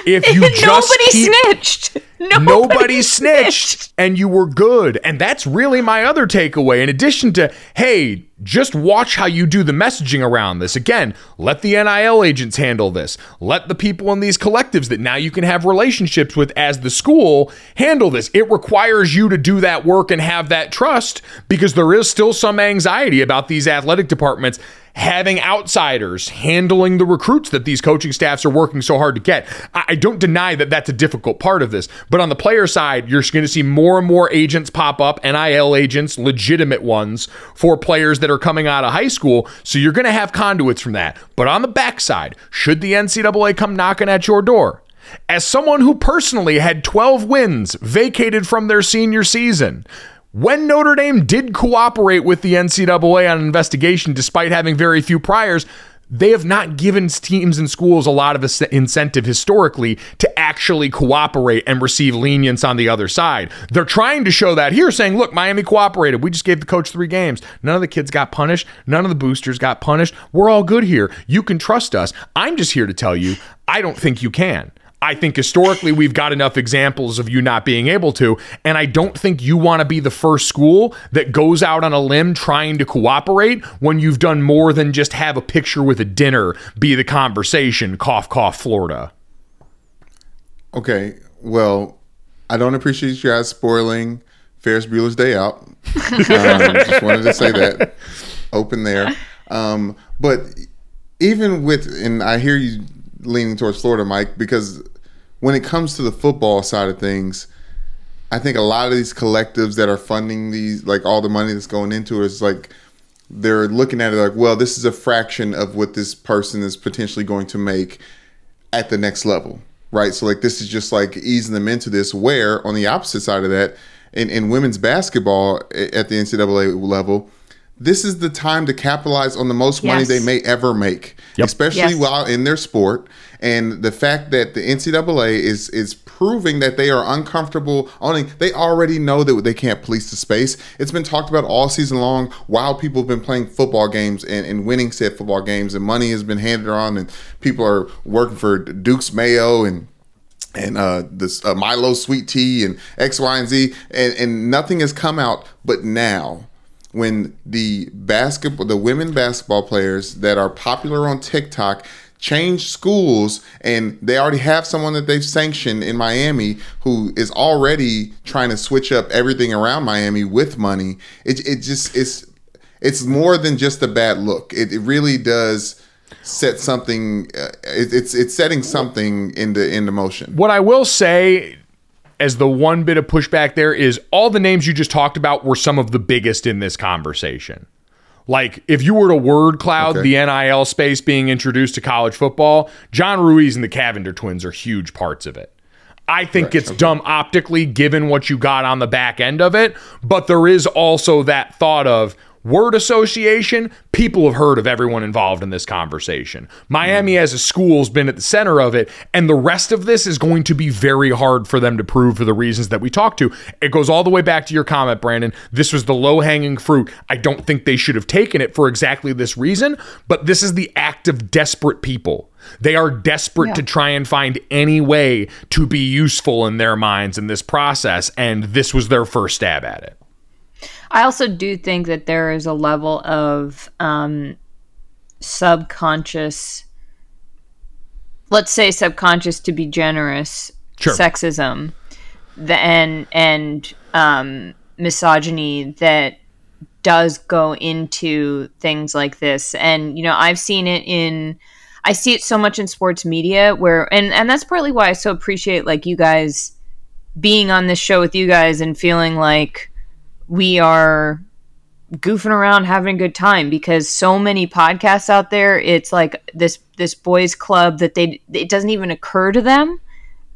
if you [LAUGHS] just nobody keep- snitched. [LAUGHS] Nobody, Nobody snitched and you were good. And that's really my other takeaway. In addition to, hey, just watch how you do the messaging around this. Again, let the NIL agents handle this. Let the people in these collectives that now you can have relationships with as the school handle this. It requires you to do that work and have that trust because there is still some anxiety about these athletic departments having outsiders handling the recruits that these coaching staffs are working so hard to get. I, don't deny that that's a difficult part of this, but on the player side, you're going to see more and more agents pop up, NIL agents, legitimate ones for players that are coming out of high school. So you're going to have conduits from that. But on the backside, should the NCAA come knocking at your door? As someone who personally had 12 wins vacated from their senior season, when Notre Dame did cooperate with the NCAA on an investigation despite having very few priors, they have not given teams and schools a lot of incentive historically to actually cooperate and receive lenience on the other side. They're trying to show that here, saying, look, Miami cooperated. We just gave the coach three games. None of the kids got punished. None of the boosters got punished. We're all good here. You can trust us. I'm just here to tell you, I don't think you can. I think historically we've got enough examples of you not being able to. And I don't think you want to be the first school that goes out on a limb trying to cooperate when you've done more than just have a picture with a dinner be the conversation. Cough, cough, Florida. Okay, well, I don't appreciate you guys spoiling Ferris Bueller's Day Out. [LAUGHS] um, just wanted to say that open there. Um, but even with, and I hear you leaning towards Florida, Mike, because when it comes to the football side of things, I think a lot of these collectives that are funding these, like all the money that's going into it, is like they're looking at it like, well, this is a fraction of what this person is potentially going to make at the next level, right? So like this is just like easing them into this. Where on the opposite side of that, in, in women's basketball at the NCAA level, this is the time to capitalize on the most money Yes. they may ever make, Yep. especially Yes. while in their sport. And the fact that the NCAA is is proving that they are uncomfortable owning, they already know that they can't police the space. It's been talked about all season long while people have been playing football games and, and winning said football games, and money has been handed around, and people are working for Duke's Mayo and and uh, this uh, Milo sweet tea and X, Y, and Z, and, and nothing has come out. But now, when the basketball, the women basketball players that are popular on TikTok change schools, and they already have someone that they've sanctioned in Miami who is already trying to switch up everything around Miami with money. It it just it's it's more than just a bad look. It, it really does set something. Uh, it, it's it's setting something into into motion. What I will say as the one bit of pushback there is all the names you just talked about were some of the biggest in this conversation. Like if you were to word cloud Okay. the NIL space being introduced to college football, John Ruiz and the Cavinder twins are huge parts of it. I think it's dumb optically given what you got on the back end of it, but there is also that thought of word association. People have heard of everyone involved in this conversation. Miami as a school has been at the center of it, and the rest of this is going to be very hard for them to prove for the reasons that we talked to. It goes all the way back to your comment, Brandon. This was the low hanging fruit. I don't think they should have taken it for exactly this reason, but this is the act of desperate people. They are desperate to try and find any way to be useful in their minds in this process, and this was their first stab at it. I also do think that there is a level of um, subconscious, let's say subconscious to be generous, Sure. sexism, the, and and um, misogyny that does go into things like this. And you know, I've seen it in. I see it so much in sports media where and and that's partly why I so appreciate like you guys being on this show with you guys and feeling like we are goofing around having a good time because so many podcasts out there it's like this this boys club that they it doesn't even occur to them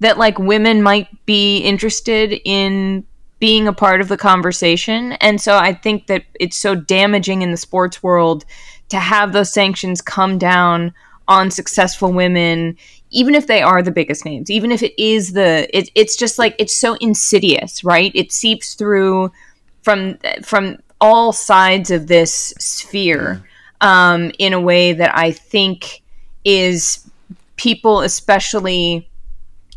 that like women might be interested in being a part of the conversation. And so i think that it's so damaging in the sports world to have those sanctions come down on successful women even if they are the biggest names even if it is the it, it's just like it's so insidious right? It seeps through from from all sides of this sphere um, in a way that I think is people, especially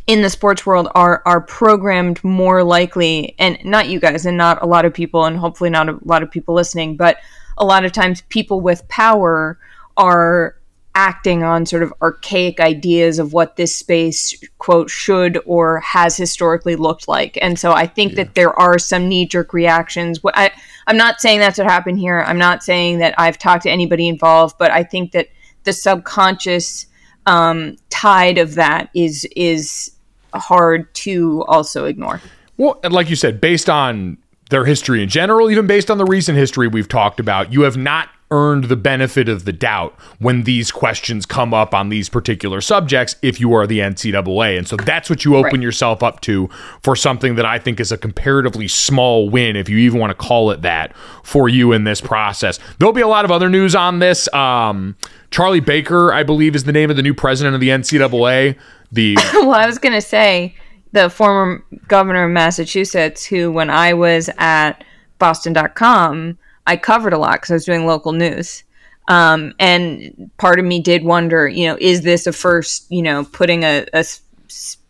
in the sports world, are are programmed more likely, and not you guys, and not a lot of people, and hopefully not a lot of people listening, but a lot of times people with power are acting on sort of archaic ideas of what this space quote should or has historically looked like and so i think that there are some knee-jerk reactions I, I'm not saying that's what happened here. I'm not saying that I've talked to anybody involved, but I think that the subconscious um, tide of that is is hard to also ignore. Well, and like you said, based on their history in general, even based on the recent history we've talked about, you have not earned the benefit of the doubt when these questions come up on these particular subjects if you are the NCAA. And so that's what you open Right. yourself up to for something that I think is a comparatively small win, if you even want to call it that, for you in this process. There'll be a lot of other news on this. Um, Charlie Baker, I believe, is the name of the new president of the NCAA. The [COUGHS] well, I was going to say the former governor of Massachusetts, who, when I was at boston.com, I covered a lot because I was doing local news. Um, and part of me did wonder, you know, is this a first, you know, putting a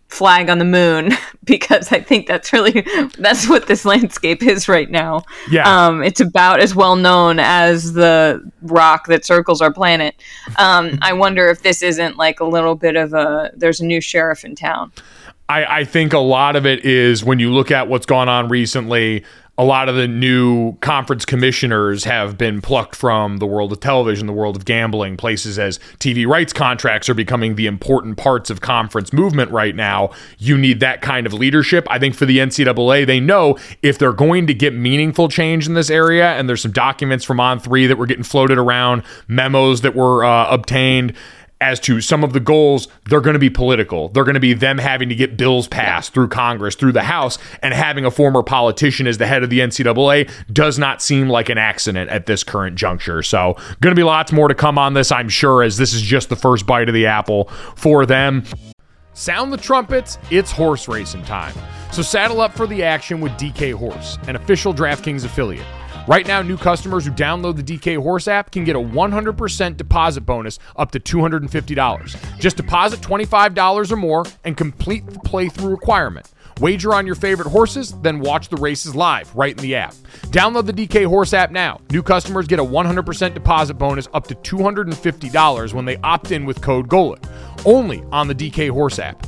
flag on the moon? [LAUGHS] because I think that's really, [LAUGHS] that's what this landscape is right now. Yeah. Um, it's about as well known as the rock that circles our planet. Um, I wonder if this isn't like a little bit of a, there's a new sheriff in town. I, I think a lot of it is when you look at what's gone on recently, a lot of the new conference commissioners have been plucked from the world of television, the world of gambling, places as TV rights contracts are becoming the important parts of conference movement right now. You need that kind of leadership. I think for the NCAA, they know if they're going to get meaningful change in this area, and there's some documents from On Three that were getting floated around, memos that were uh, obtained as to some of the goals, they're going to be political. They're going to be them having to get bills passed through Congress, through the House, and having a former politician as the head of the NCAA does not seem like an accident at this current juncture. So, going to be lots more to come on this, I'm sure, as this is just the first bite of the apple for them. Sound the trumpets, it's horse racing time. So saddle up for the action with DK Horse, an official DraftKings affiliate. Right now, new customers who download the DK Horse app can get a 100% deposit bonus up to $250. Just deposit $25 or more and complete the playthrough requirement. Wager on your favorite horses, then watch the races live right in the app. Download the DK Horse app now. New customers get a 100% deposit bonus up to $250 when they opt in with code GOLIT. Only on the DK Horse app.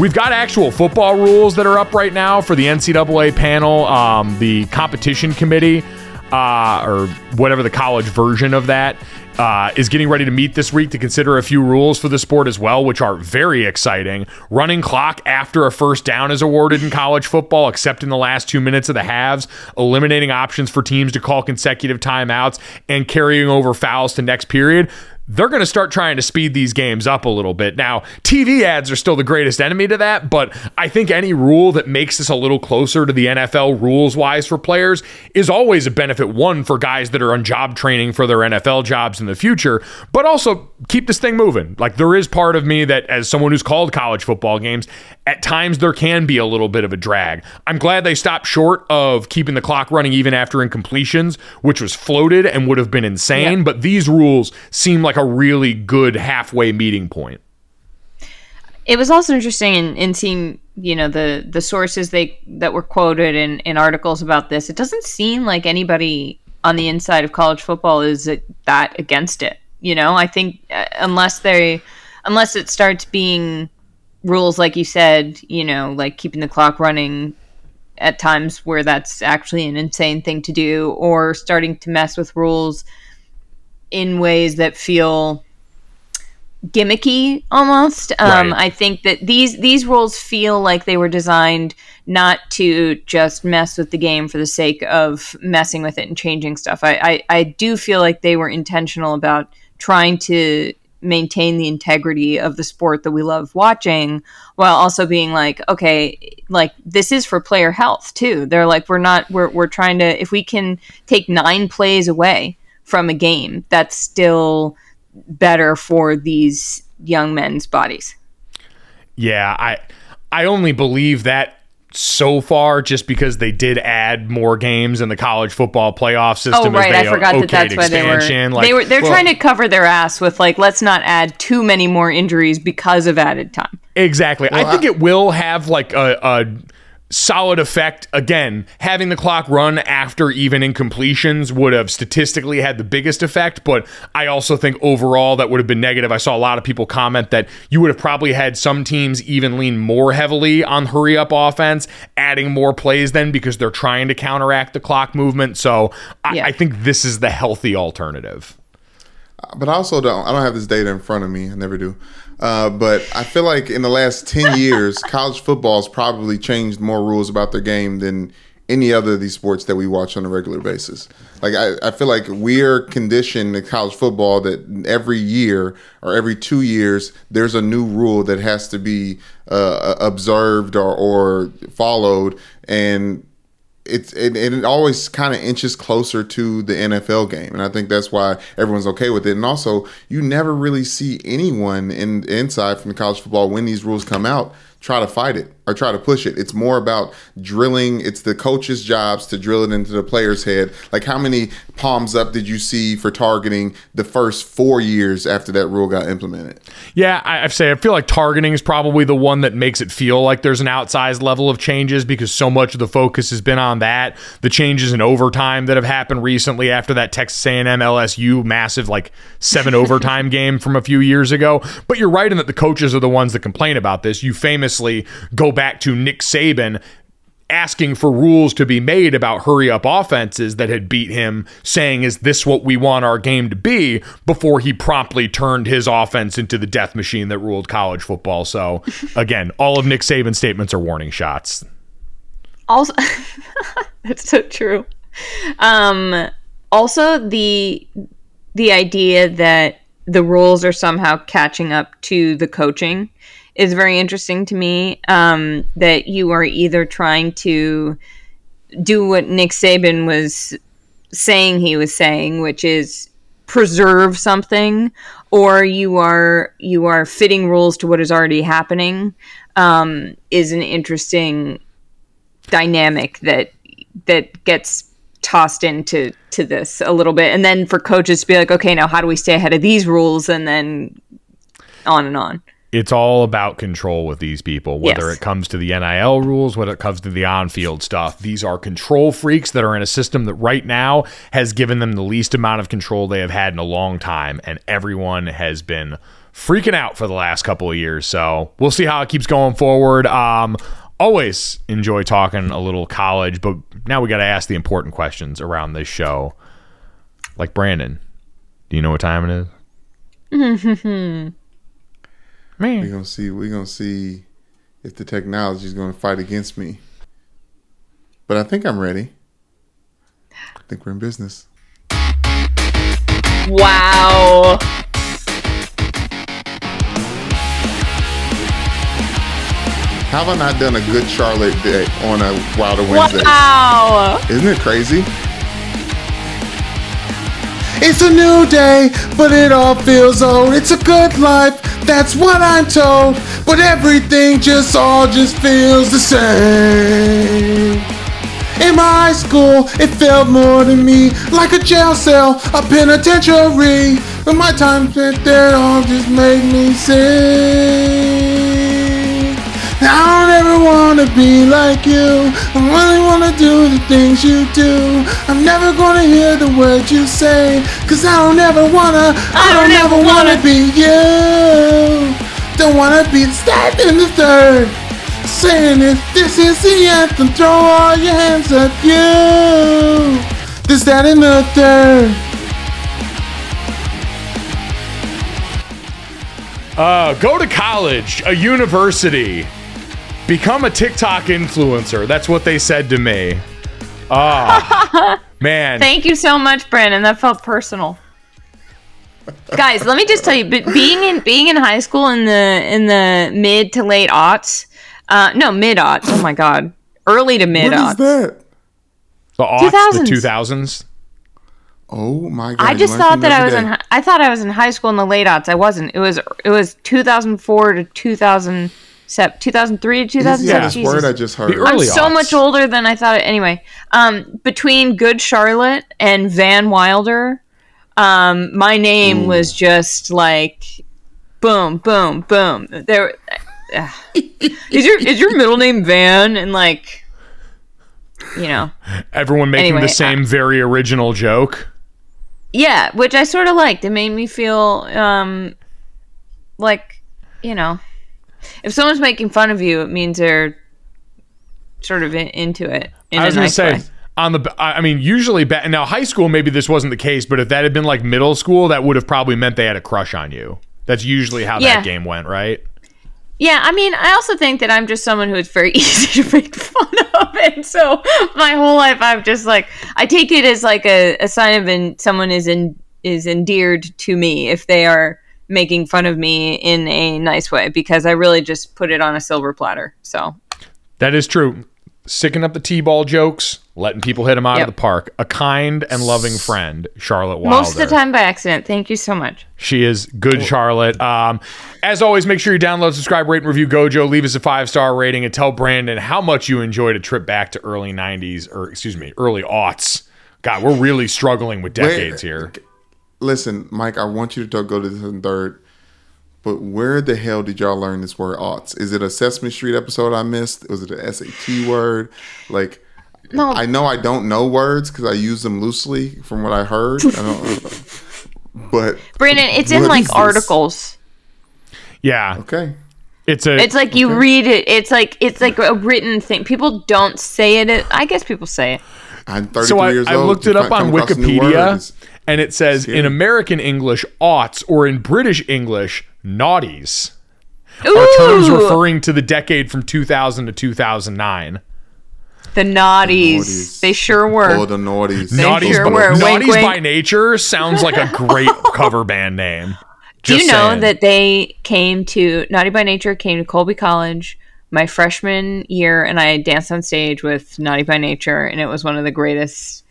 We've got actual football rules that are up right now for the NCAA panel, um, the competition committee, uh, or whatever the college version of that. Uh, is getting ready to meet this week to consider a few rules for the sport as well, which are very exciting. Running clock after a first down is awarded in college football, except in the last two minutes of the halves, eliminating options for teams to call consecutive timeouts and carrying over fouls to next period they're going to start trying to speed these games up a little bit. Now, TV ads are still the greatest enemy to that, but I think any rule that makes this a little closer to the NFL rules wise for players is always a benefit. One, for guys that are on job training for their NFL jobs in the future, but also keep this thing moving. Like, there is part of me that, as someone who's called college football games, at times there can be a little bit of a drag. I'm glad they stopped short of keeping the clock running even after incompletions, which was floated and would have been insane, Yeah. but these rules seem like a really good halfway meeting point. It was also interesting in, in seeing, you know, the the sources they that were quoted in, in articles about this. It doesn't seem like anybody on the inside of college football is that against it. You know, I think uh, unless they unless it starts being rules like you said, you know, like keeping the clock running at times where that's actually an insane thing to do or starting to mess with rules in ways that feel gimmicky almost. Um, Right. I think that these these rules feel like they were designed not to just mess with the game for the sake of messing with it and changing stuff. I, I, I do feel like they were intentional about trying to maintain the integrity of the sport that we love watching while also being like okay like this is for player health too. They're like we're not we're, we're trying to if we can take nine plays away from a game that's still better for these young men's bodies. Yeah, I I only believe that so far just because they did add more games in the college football playoff system. Oh as right, they I forgot that okayed that's why they were. Like, they were they're well, trying to cover their ass with like let's not add too many more injuries because of added time. Exactly. I think I- it will have like a, a solid effect. Again, having the clock run after even incompletions would have statistically had the biggest effect, but I also think overall that would have been negative. I saw a lot of people comment that you would have probably had some teams even lean more heavily on hurry up offense, adding more plays then because they're trying to counteract the clock movement. So I, Yeah. I think this is the healthy alternative. Uh, but I also don't. I don't have this data in front of me. I never do. Uh, but I feel like in the last ten years, college football has probably changed more rules about their game than any other of these sports that we watch on a regular basis. Like I, I feel like we're conditioned in college football that every year or every two years there's a new rule that has to be uh, observed or, or followed, and it's it, it always kind of inches closer to the NFL game, and I think that's why everyone's okay with it. And also, you never really see anyone in inside from the college football when these rules come out try to fight it or try to push it. It's more about drilling. It's the coach's jobs to drill it into the player's head. Like how many palms up did you see for targeting the first four years after that rule got implemented? Yeah, I, I say I feel like targeting is probably the one that makes it feel like there's an outsized level of changes because so much of the focus has been on that. The changes in overtime that have happened recently after that Texas A&M LSU massive like seven [LAUGHS] overtime game from a few years ago. But you're right in that the coaches are the ones that complain about this. You famously go back to Nick Saban asking for rules to be made about hurry up offenses that had beat him, saying, Is this what we want our game to be? before he promptly turned his offense into the death machine that ruled college football. So, again, all of Nick Saban's statements are warning shots. Also, [LAUGHS] that's so true. Um, also, the the idea that the rules are somehow catching up to the coaching is very interesting to me. Um, that you are either trying to do what Nick Saban was saying he was saying, which is preserve something, or you are you are fitting rules to what is already happening. Um, is an interesting dynamic that that gets tossed into to this a little bit and then for coaches to be like okay now how do we stay ahead of these rules and then on and on It's all about control with these people, whether Yes. it comes to the NIL rules, whether it comes to the on field stuff. These are control freaks that are in a system that right now has given them the least amount of control they have had in a long time, and everyone has been freaking out for the last couple of years. So we'll see how it keeps going forward. Um, always enjoy talking a little college, but now we got to ask the important questions around this show. Like Brandon, do you know what time it is? [LAUGHS] [LAUGHS] We're gonna see. We're gonna see if the technology is gonna fight against me. But I think I'm ready. I think we're in business. wow How have I not done a good Charlotte day on a Wilder Wednesday? wow Isn't it crazy? It's a new day, but it all feels old. It's a good life, that's what I'm told. But everything just all just feels the same. In my school, it felt more to me like a jail cell, a penitentiary. But my time spent there all just made me sing. I don't ever wanna be like you. I really wanna do the things you do. I'm never gonna hear the words you say. Cause I don't ever wanna, I don't ever wanna be you. Don't wanna be the stat in the third. Saying if this is the anthem, throw all your hands up, you. This, that, and the third. Uh, go to college, a university, become a TikTok influencer. That's what they said to me. Ah, [LAUGHS] man. thank you so much brandon that felt personal guys let me just tell you but being in being in high school in the in the mid to late aughts uh no mid aughts oh my god early to mid What is aughts that? the aughts, the 2000s. 2000s. Oh my god. I just thought that I was in. day. hi- I thought I was in high school in the late aughts. I wasn't. It was. It was 2004 to Sep 2003 to Easy 2007. this Jesus. word I just heard. The early I'm so aughts. much older than I thought. Anyway, um, between Good Charlotte and Van Wilder, um, my name was just like boom, boom, boom. There uh, [LAUGHS] is your is your middle name Van and like you know Everyone making Anyway, the same very original joke. yeah, which I sort of liked. It made me feel um like you know if someone's making fun of you, it means they're sort of in, into it. In I was a going nice to say way. on the I I mean usually now high school maybe this wasn't the case, but if that had been like middle school, that would have probably meant they had a crush on you. That's usually how Yeah. that game went, right? Yeah, I mean, I also think that I'm just someone who is very [LAUGHS] easy to make fun of, and so my whole life I've just like I take it as like a, a sign of in, someone is in is endeared to me if they are making fun of me in a nice way because I really just put it on a silver platter. So That is true. Sicking up the T-ball jokes, letting people hit them out Yep. of the park. A kind and loving friend, Charlotte Wilder. most of the time by accident. Thank you so much. She is good, Charlotte. Um, as always, make sure you download, subscribe, rate, and review Gojo. Leave us a five star rating and tell Brandon how much you enjoyed a trip back to early '90s or excuse me, early aughts. God, we're really struggling with decades here. Listen, Mike, I want you to talk, go to this in third. But where the hell did y'all learn this word aughts? Is it a Sesame Street episode I missed? Was it an SAT word? Like, No. I know I don't know words because I use them loosely from what I heard. I don't, [LAUGHS] but Brandon, it's in like is this? articles. Yeah, Okay. it's a. It's like you read it. It's like it's like a written thing. People don't say it. I guess people say it. I'm 33 so I, years I old. looked it up on come across a new word Wikipedia, is- and it says scary. in American English, aughts, or in British English, naughties, Ooh, are terms referring to the decade from 2000 to 2009. the naughties. Naughties. They sure were. Oh, the naughties. They Naughties, sure by, were. Wink, Naughties wink. by Nature sounds like a great [LAUGHS] cover band name. Do you know saying. that they came to Naughty by Nature came to Colby College my freshman year, and I danced on stage with Naughty by Nature, and it was one of the greatest.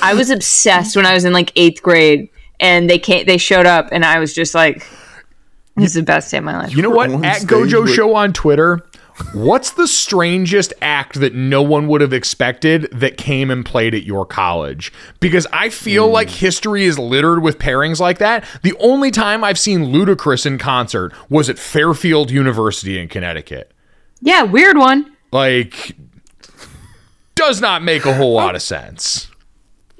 I was obsessed when I was in like eighth grade, and they came, they showed up, and I was just like, "This is the best day of my life." You know what? on At Gojo with- Show on Twitter, what's the strangest act that no one would have expected that came and played at your college? Because I feel Hmm. like history is littered with pairings like that. The only time I've seen Ludacris in concert was at Fairfield University in Connecticut. yeah, weird one. Like, does not make a whole lot of sense.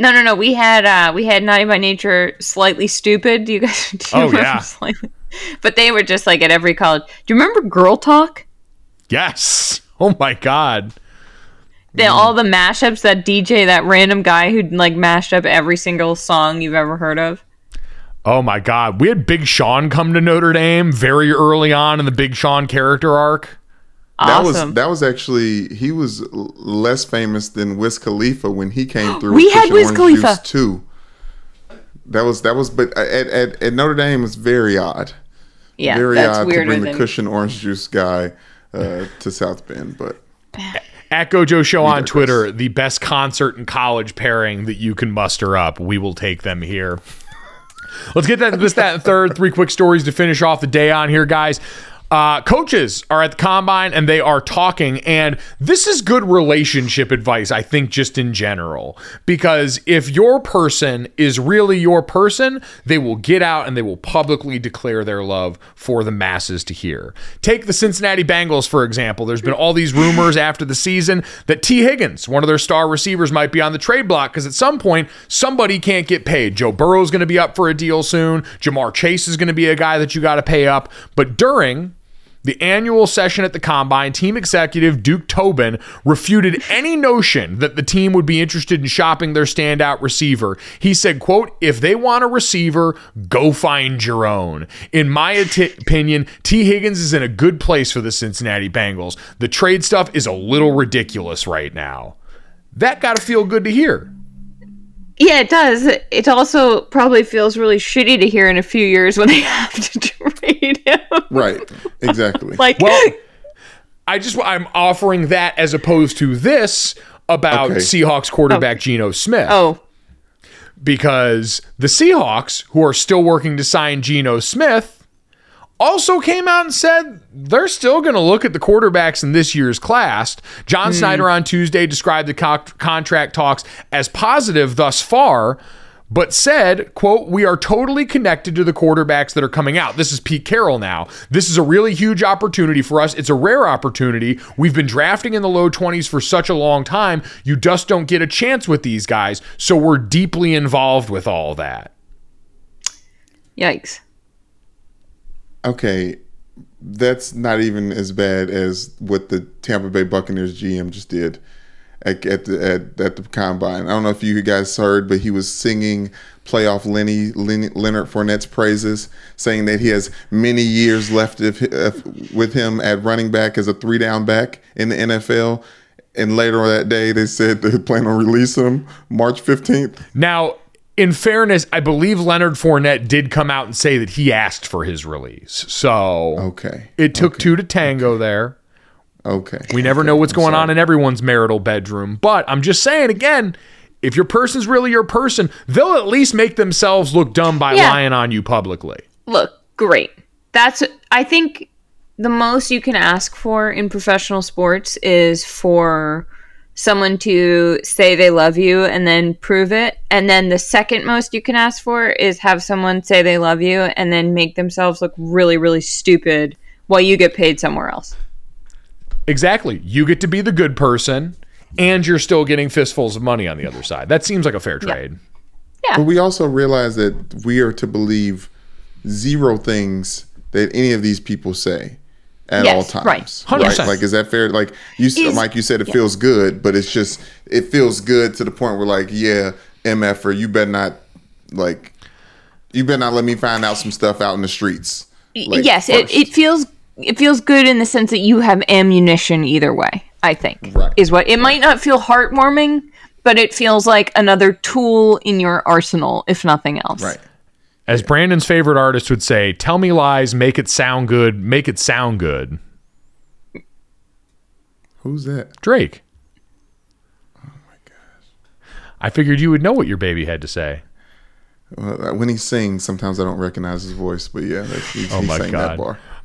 No, no, no. We had uh we had Naughty by Nature, Slightly Stoopid. Do you guys? [LAUGHS] Do you Oh, yeah. Slightly? But they were just like at every college. Do you remember Girl Talk? Yes. Oh my God. the, all the mashups that DJ, that random guy who like mashed up every single song you've ever heard of. Oh my God. We had Big Sean come to Notre Dame very early on in the Big Sean character arc. That was that was actually he was less famous than Wiz Khalifa when he came through. We had Wiz Khalifa. Too. That was that was, but at at, at Notre Dame it's very odd. yeah, very that's odd to weirder bring the Kush and Orange Juice guy uh, to South Bend, but At Gojo Show on digress. Twitter, the best concert and college pairing that you can muster up. We will take them here. Let's get that this, that, and third. Three quick stories to finish off the day on here, guys. Uh, coaches are at the combine and they are talking, and this is good relationship advice, I think, just in general. Because if your person is really your person, they will get out and they will publicly declare their love for the masses to hear. Take the Cincinnati Bengals, for example. There's been all these rumors after the season that Tee Higgins, one of their star receivers, might be on the trade block because at some point somebody can't get paid. Joe Burrow's going to be up for a deal soon. Ja'Marr Chase is going to be a guy that you got to pay up. But during the annual session at the combine, team executive Duke Tobin refuted any notion that the team would be interested in shopping their standout receiver. He said, quote, if they want a receiver, go find your own. In my opinion, Tee Higgins is in a good place for the Cincinnati Bengals. The trade stuff is a little ridiculous right now. That got to feel good to hear. Yeah, it does. It also probably feels really shitty to hear in a few years when they [LAUGHS] have to trade him. right, exactly. like, Well, [LAUGHS] I just I'm offering that as opposed to this about Okay. Seahawks quarterback Geno Smith. oh, because the Seahawks, who are still working to sign Geno Smith, also came out and said they're still going to look at the quarterbacks in this year's class. John hmm. Schneider on Tuesday described the co- contract talks as positive thus far, but said, quote, we are totally connected to the quarterbacks that are coming out. This is Pete Carroll now. This is a really huge opportunity for us. It's a rare opportunity. We've been drafting in the low 20s for such a long time. You just don't get a chance with these guys. So we're deeply involved with all that. Yikes. Okay, that's not even as bad as what the Tampa Bay Buccaneers GM just did at at the at, at the combine. I don't know if you guys heard, but he was singing playoff Lenny, Lenny Leonard Fournette's praises, saying that he has many years left of, of, with him at running back as a three down back in the NFL. And later on that day, they said they plan on releasing him March fifteenth. Now, in fairness, I believe Leonard Fournette did come out and say that he asked for his release. So Okay, it took two to tango there. Okay. We never know what's going on in everyone's marital bedroom. But I'm just saying again, if your person's really your person, they'll at least make themselves look dumb by Yeah. lying on you publicly. Look, great. That's I think the most you can ask for in professional sports is for someone to say they love you and then prove it. And then the second most you can ask for is have someone say they love you and then make themselves look really, really stupid while you get paid somewhere else. Exactly. You get to be the good person and you're still getting fistfuls of money on the other side. That seems like a fair trade. Yeah. But we also realize that we are to believe zero things that any of these people say at Yes, all times. right. 100%. Like, is that fair? Like you, Is- Mike, you said it feels good, but it's just it feels good to the point where, like, yeah, mf'er, you better not like, you better not let me find out some stuff out in the streets. like, yes, it, it feels it feels good in the sense that you have ammunition either way. I think Right. is what it might not feel heartwarming, but it feels like another tool in your arsenal, if nothing else. right. As Brandon's favorite artist would say, tell me lies, make it sound good, make it sound good. Who's that? Drake. Oh my gosh. I figured you would know what your baby had to say. When he sings, sometimes I don't recognize his voice, but yeah, he's, Oh he my sang god. that bar.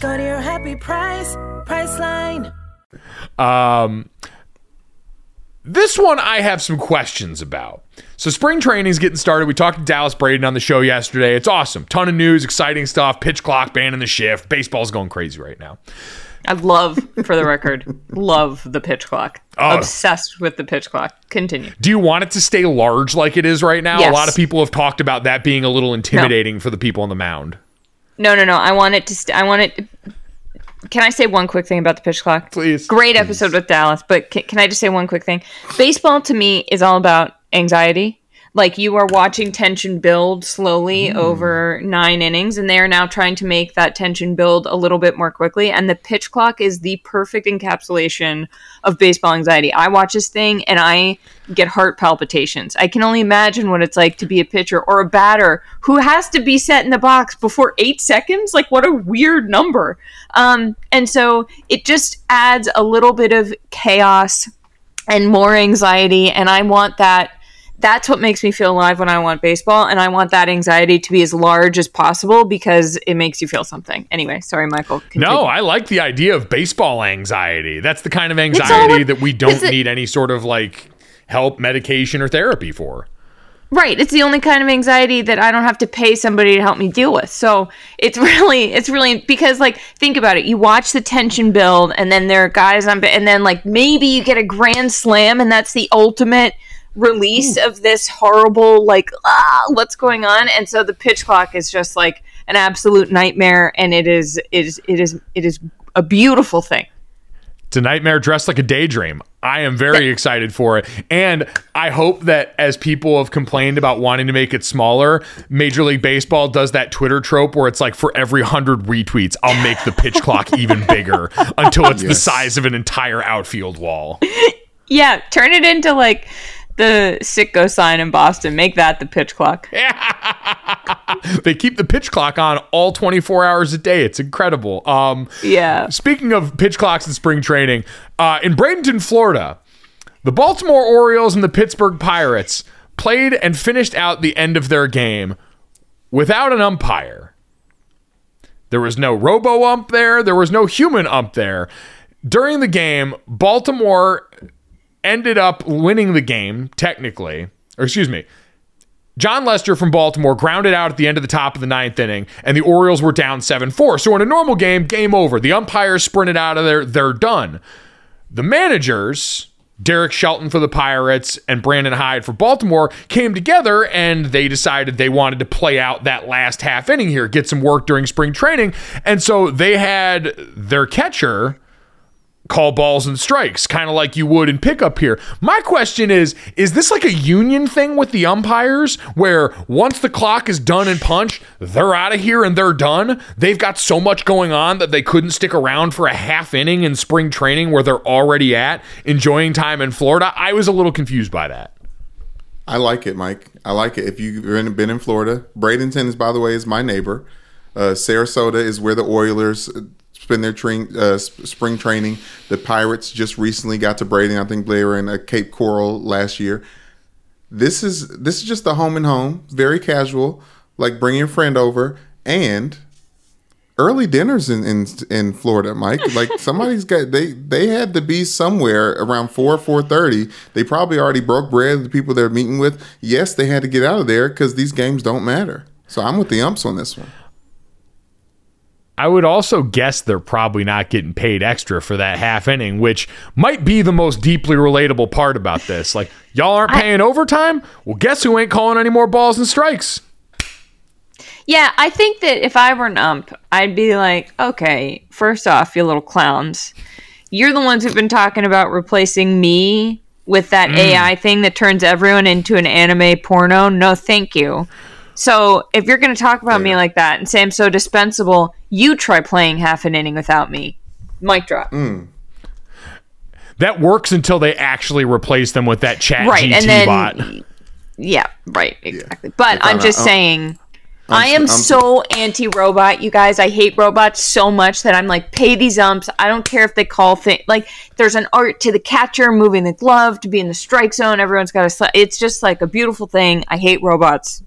Go to your happy price, Priceline. Um, this one I have some questions about. So spring training's getting started. We talked to Dallas Braden on the show yesterday. It's awesome. Ton of news, exciting stuff. Pitch clock banning the shift. Baseball's going crazy right now. I love, for the record, love the pitch clock. Oh. Obsessed with the pitch clock. Continue. Do you want it to stay large like it is right now? A lot of people have talked about that being a little intimidating for the people on the mound. No, no, no. I want it to. St- I want it. Can I say one quick thing about the pitch clock? Please. Great episode with Dallas, but can, can I just say one quick thing? Baseball to me is all about anxiety. Like you are watching tension build slowly over nine innings, and they are now trying to make that tension build a little bit more quickly. And the pitch clock is the perfect encapsulation of baseball anxiety. I watch this thing and I get heart palpitations. I can only imagine what it's like to be a pitcher or a batter who has to be set in the box before eight seconds. Like, what a weird number. Um, and so it just adds a little bit of chaos and more anxiety. And I want that. That's what makes me feel alive when I want baseball. And I want that anxiety to be as large as possible because it makes you feel something. Anyway, sorry, Michael. continue. No, I like the idea of baseball anxiety. That's the kind of anxiety what- that we don't is it- need any sort of like help, medication, or therapy for. Right. It's the only kind of anxiety that I don't have to pay somebody to help me deal with. So it's [LAUGHS] really, it's really because like think about it. You watch the tension build, and then there are guys on, and then like maybe you get a grand slam, and that's the ultimate release of this horrible like ah what's going on and so the pitch clock is just like an absolute nightmare and it is it is it is it is a beautiful thing It's a nightmare dressed like a daydream. I am very excited for it. And I hope that as people have complained about wanting to make it smaller, Major League Baseball does that Twitter trope where it's like for every 100 retweets, I'll make the pitch clock [LAUGHS] even bigger until it's the size of an entire outfield wall. [LAUGHS] Yeah, turn it into like the sicko sign in Boston. Make that the pitch clock. [LAUGHS] they keep the pitch clock on all 24 hours a day. It's incredible. Um, Yeah. Speaking of pitch clocks in spring training, uh, in Bradenton, Florida, the Baltimore Orioles and the Pittsburgh Pirates played and finished out the end of their game without an umpire. There was no robo ump there, there was no human ump there. During the game, Baltimore ended up winning the game, technically. Or excuse me. John Lester from Baltimore grounded out at the end of the top of the ninth inning, and the Orioles were down 7 4. So, in a normal game, game over. The umpires sprinted out of there, they're done. The managers, Derek Shelton for the Pirates and Brandon Hyde for Baltimore, came together and they decided they wanted to play out that last half inning here, get some work during spring training. And so they had their catcher call balls and strikes, kind of like you would in pickup here. My question is is this like a union thing with the umpires where once the clock is done and punched, they're out of here and they're done? They've got so much going on that they couldn't stick around for a half inning in spring training where they're already at enjoying time in Florida. I was a little confused by that. I like it, Mike. I like it. If you've been, in Florida, Bradenton is, by the way, is my neighbor. Uh, Sarasota is where the Orioles spend their train, uh, spring training. The Pirates just recently got to Braden. I think they were in uh, Cape Coral last year. This is this is just a home and home, very casual. Like bring your friend over and early dinners in, in in Florida, Mike. [LAUGHS] Like somebody's got they they had to be somewhere around four four thirty. They probably already broke bread with the people they're meeting with. Yes, they had to get out of there because these games don't matter. So I'm with the umps on this one. I would also guess they're probably not getting paid extra for that half inning, which might be the most deeply relatable part about this. Like, y'all aren't paying overtime? Well, guess who ain't calling any more balls and strikes? Yeah, I think that if I were an ump, I'd be like, okay, first off, you little clowns. You're the ones who've been talking about replacing me with that mm. AI thing that turns everyone into an anime porno. No, thank you. So if you're going to talk about me like that and say I'm so dispensable, you try playing half an inning without me. Mic drop. That works until they actually replace them with that chat right, GT and then bot. yeah, right, exactly. But I'm I'm just a- um, saying. I am I'm- so anti-robot, you guys. I hate robots so much that I'm like, pay these umps. I don't care if they call thing like there's an art to the catcher moving the glove to be in the strike zone. Everyone's got to. Sl- it's just like a beautiful thing. I hate robots.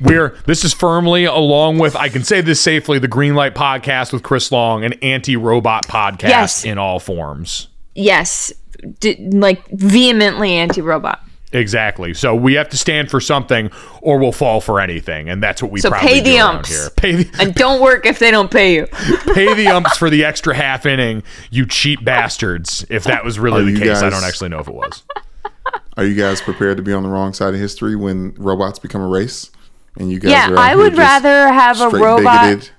We're this is firmly along with I can say this safely the Greenlight podcast with Chris Long, an anti-robot podcast Yes. in all forms. Yes, d- like vehemently anti-robot. Exactly. So we have to stand for something, or we'll fall for anything, and that's what we So probably pay the do around umps. here. Pay the And don't work if they don't pay you. [LAUGHS] pay the umps for the extra half inning, you cheap bastards. If that was really Are the you case, I don't actually know if it was. [LAUGHS] Are you guys prepared to be on the wrong side of history when robots become a race? And you guys Yeah, are out I would just rather have a robot. bigoted?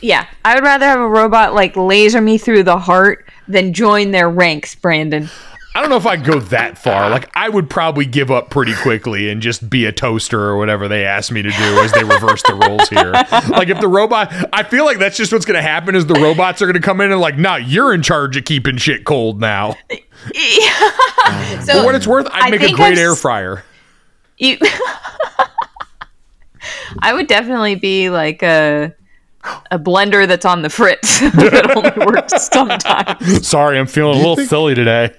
Yeah, I would rather have a robot like laser me through the heart than join their ranks, Brandon. I don't know if I'd go that far. Like I would probably give up pretty quickly and just be a toaster or whatever they asked me to do as they reverse the roles here. Like if the robot I feel like that's just what's gonna happen is the robots are gonna come in and like, nah, you're in charge of keeping shit cold now. [LAUGHS] So For what it's worth, I'd I make a great I've air s- fryer. you, [LAUGHS] I would definitely be like a a blender that's on the fritz [LAUGHS] that only works sometimes. Sorry, I'm feeling a little think- silly today.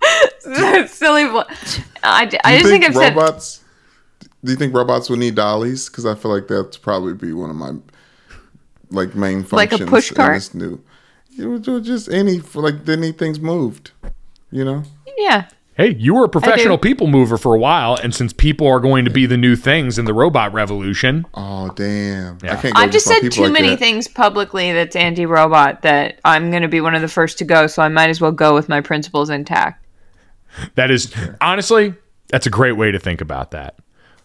[LAUGHS] Silly. bl- I, I just you think, I've said robots. Do you think robots would need dollies? Because I feel like that's probably be one of my like main functions. Like a push cart? this new. You would do just any like they need things moved. You know. yeah. Hey, you were a professional people mover for a while, and since people are going to be the new things in the robot revolution, Oh damn! I can't. I've just said too like many that. things publicly that's anti-robot that I'm going to be one of the first to go, so I might as well go with my principles intact. that is honestly, that's a great way to think about that.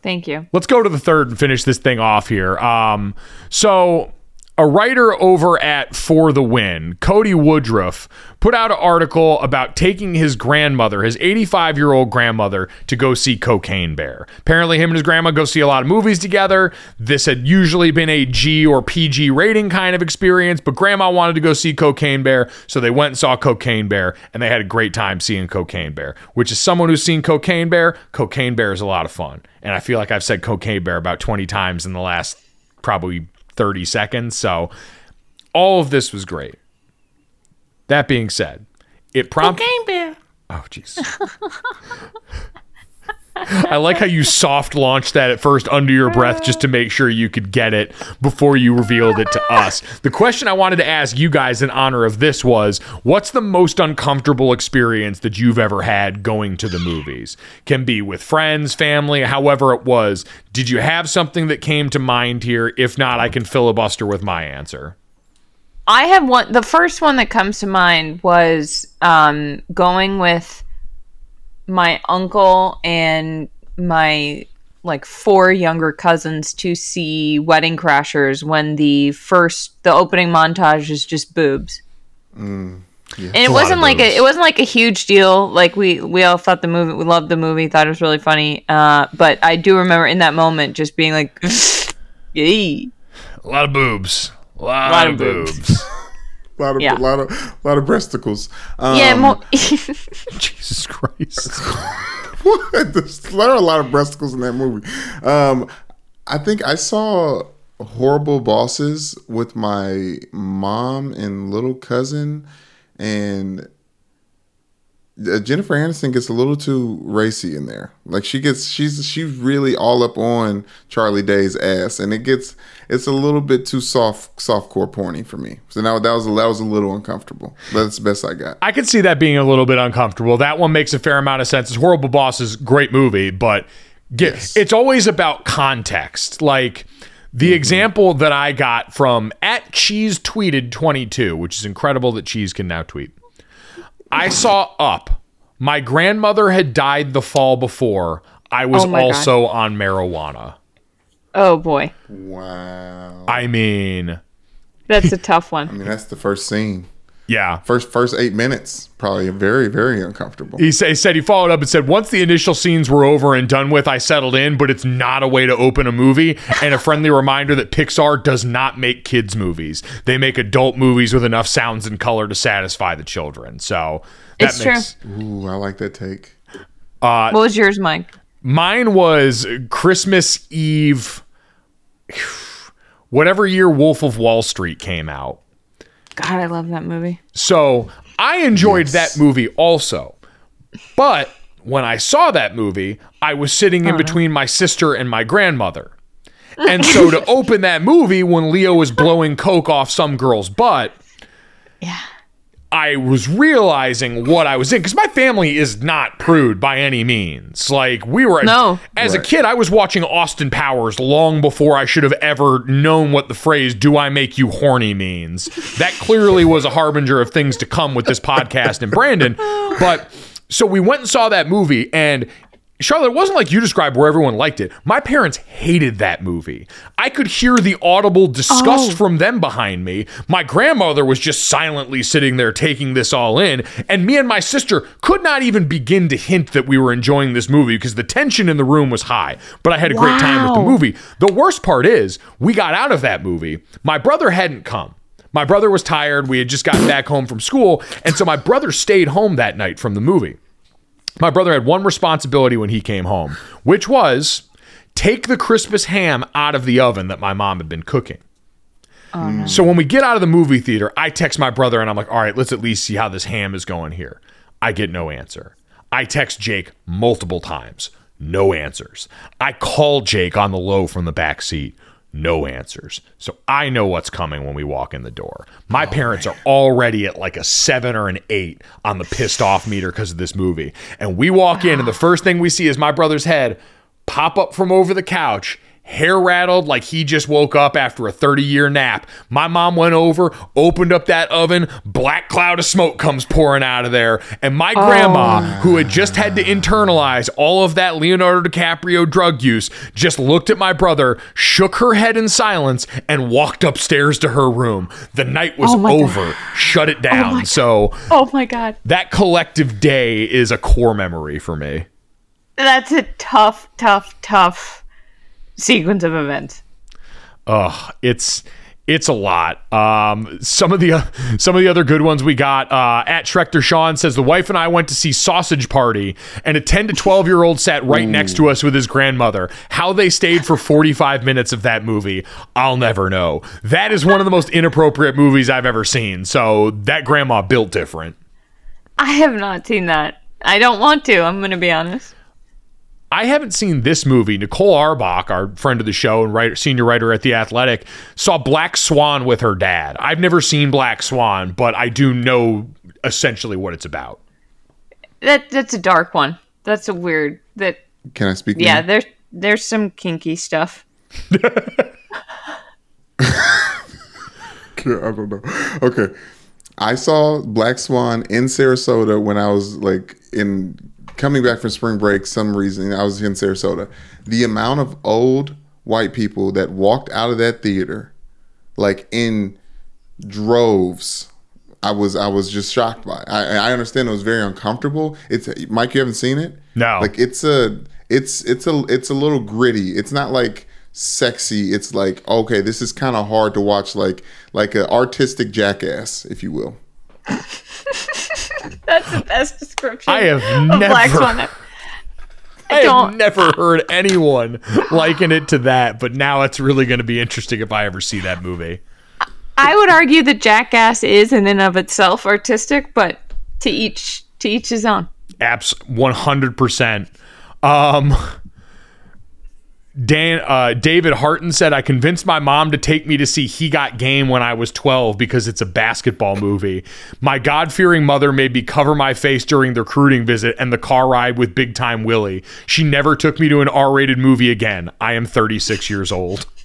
Thank you. let's go to the third and finish this thing off here. Um, so a writer over at For the Win, Cody Woodruff, put out an article about taking his grandmother, his 85 year old grandmother, to go see Cocaine Bear. Apparently, him and his grandma go see a lot of movies together. This had usually been a G or PG rating kind of experience, but grandma wanted to go see Cocaine Bear, so they went and saw Cocaine Bear, and they had a great time seeing Cocaine Bear. Which is someone who's seen Cocaine Bear, Cocaine Bear is a lot of fun. And I feel like I've said Cocaine Bear about 20 times in the last probably 30 seconds. So all of this was great. That being said, it prompted. Oh, jeez. [LAUGHS] I like how you soft launched that at first under your breath just to make sure you could get it before you revealed it to us. The question I wanted to ask you guys in honor of this was what's the most uncomfortable experience that you've ever had going to the movies? Can be with friends, family, however it was. Did you have something that came to mind here? If not, I can filibuster with my answer. I have one. The first one that comes to mind was um, going with my uncle and my like four younger cousins to see Wedding Crashers when the first the opening montage is just boobs. And it wasn't of like a, it wasn't like a huge deal. Like we we all thought the movie we loved the movie, thought it was really funny. Uh, but I do remember in that moment just being like, [LAUGHS] "Yay!" A lot of boobs. A lot, Lot of of boobs. boobs. [LAUGHS] A lot of Yeah. lot of lot of breasticles. Um, Yeah, more. [LAUGHS] Jesus Christ. [LAUGHS] what? There's, there are a lot of breasticles in that movie. Um, I think I saw horrible bosses with my mom and little cousin, and uh, Jennifer Aniston gets a little too racy in there. Like she gets, she's she's really all up on Charlie Day's ass, and it gets it's a little bit too soft softcore porny for me. So now that was that was a little uncomfortable. That's the best I got. I could see that being a little bit uncomfortable. That one makes a fair amount of sense. It's Horrible Boss is great movie, but get, Yes. it's always about context. Like the example that I got from at Cheese tweeted 22, which is incredible that Cheese can now tweet. I saw up. My grandmother had died the fall before. I was Oh my God. also on marijuana. oh boy, Wow. I mean, that's a tough one. I mean, that's the first scene. Yeah. First first eight minutes, probably very very uncomfortable. He, sa- he said he followed up and said once the initial scenes were over and done with, I settled in, but it's not a way to open a movie. And a friendly reminder that Pixar does not make kids movies; they make adult movies with enough sounds and color to satisfy the children. So that It's true. makes Ooh, I like that take. Uh, what was yours, Mike? mine was Christmas Eve, [SIGHS] whatever year Wolf of Wall Street came out. God, I love that movie. So I enjoyed that movie also. But when I saw that movie, I was sitting in uh-huh. between my sister and my grandmother. And so to [LAUGHS] open that movie when Leo was blowing coke off some girl's butt, Yeah. I was realizing what I was in because my family is not prude by any means. Like we were, No. As a kid, I was watching Austin Powers long before I should have ever known what the phrase "Do I make you horny?" means. That clearly was a harbinger of things to come with this podcast and Brandon. [LAUGHS] But so we went and saw that movie, and Charlotte, it wasn't like you described where everyone liked it. My parents hated that movie. I could hear the audible disgust oh. from them behind me. My grandmother was just silently sitting there taking this all in, and me and my sister could not even begin to hint that we were enjoying this movie because the tension in the room was high. But I had a great time with the movie. The worst part is, we got out of that movie. My brother hadn't come. My brother was tired. We had just gotten back home from school, and so my brother stayed home that night from the movie my brother had one responsibility when he came home, which was take the Christmas ham out of the oven that my mom had been cooking. Oh, so when we get out of the movie theater, I text my brother and I'm like, all right, let's at least see how this ham is going here. I get no answer. I text Jake multiple times, no answers. I call Jake on the low from the back seat, no answers. So I know what's coming when we walk in the door. My oh parents are already at like a seven or an eight on the pissed off meter because of this movie. And we walk in, and the [SIGHS] first thing we see is my brother's head pop up from over the couch, hair rattled like he just woke up after a 30 year nap. My mom went over, opened up that oven, black cloud of smoke comes pouring out of there. And my grandma, who had just had to internalize all of that Leonardo DiCaprio drug use, just looked at my brother, shook her head in silence, and walked upstairs to her room. The night was Oh my God. over, shut it oh down. my so Oh my god. that collective day is a core memory for me. That's a tough, tough, tough sequence of events. Ugh, it's it's a lot. Um, some of the [LAUGHS] some of the other good ones we got uh, at Schrecter Sean says the wife and I went to see Sausage Party, and a ten to twelve year old sat right next to us with his grandmother. How they stayed for forty five minutes of that movie, I'll never know. That is one of the most inappropriate movies I've ever seen. So that grandma built different. I have not seen that. I don't want to, I'm going to be honest. I haven't seen this movie. Nicole Auerbach, our friend of the show and writer, senior writer at The Athletic, saw Black Swan with her dad. I've never seen Black Swan, but I do know essentially what it's about. That that's a dark one. That's a weird that Can I speak? yeah, now? there's there's some kinky stuff. [LAUGHS] I don't know. Okay. I saw Black Swan in Sarasota when I was like in coming back from spring break. Some reason I was in Sarasota. The amount of old white people that walked out of that theater, like in droves, I was I was just shocked by. I, I understand it was very uncomfortable. It's Mike. You haven't seen it? No. Like it's a it's it's a it's a little gritty. It's not like sexy. It's like okay, this is kind of hard to watch. Like like an artistic jackass, if you will. [LAUGHS] [LAUGHS] That's the best description. I have of Black never- Swan. I I don't. have never heard anyone liken it to that, but now it's really going to be interesting if I ever see that movie. I would argue that Jackass is in and of itself artistic, but to each to each his own. Abs 100%. Um Dan uh, David Harton said I convinced my mom to take me to see He Got Game when I was 12 because it's a basketball movie. My God-fearing mother made me cover my face during the recruiting visit and the car ride with Big Time Willie. She never took me to an R-rated movie again. I am 36 years old. [LAUGHS]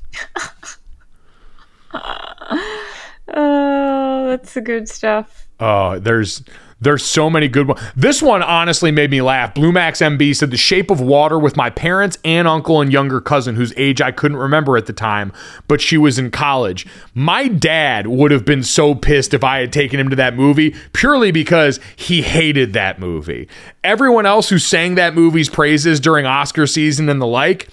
Oh, that's the good stuff. Oh, there's there's so many good ones. This one honestly made me laugh. Blue Max MB said The Shape of Water with my parents, and uncle, and younger cousin, whose age I couldn't remember at the time, but she was in college. My dad would have been so pissed if I had taken him to that movie purely because he hated that movie. Everyone else who sang that movie's praises during Oscar season and the like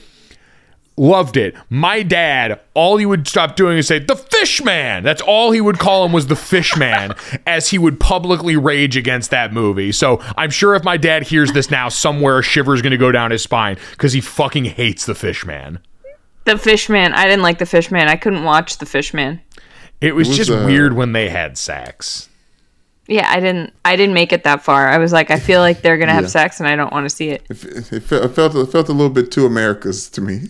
loved it. My dad, all he would stop doing is say, the fish man. That's all he would call him was the fish man [LAUGHS] as he would publicly rage against that movie. So I'm sure if my dad hears this now, somewhere a shiver's going to go down his spine because he fucking hates the fish man. The Fishman. I didn't like the Fishman. I couldn't watch the Fishman. It was, was, just uh, weird when they had sex. Yeah, I didn't. I didn't make it that far. I was like, I feel like they're gonna have sex, and I don't want to see it. It, it, felt, it felt it felt a little bit too America's to me.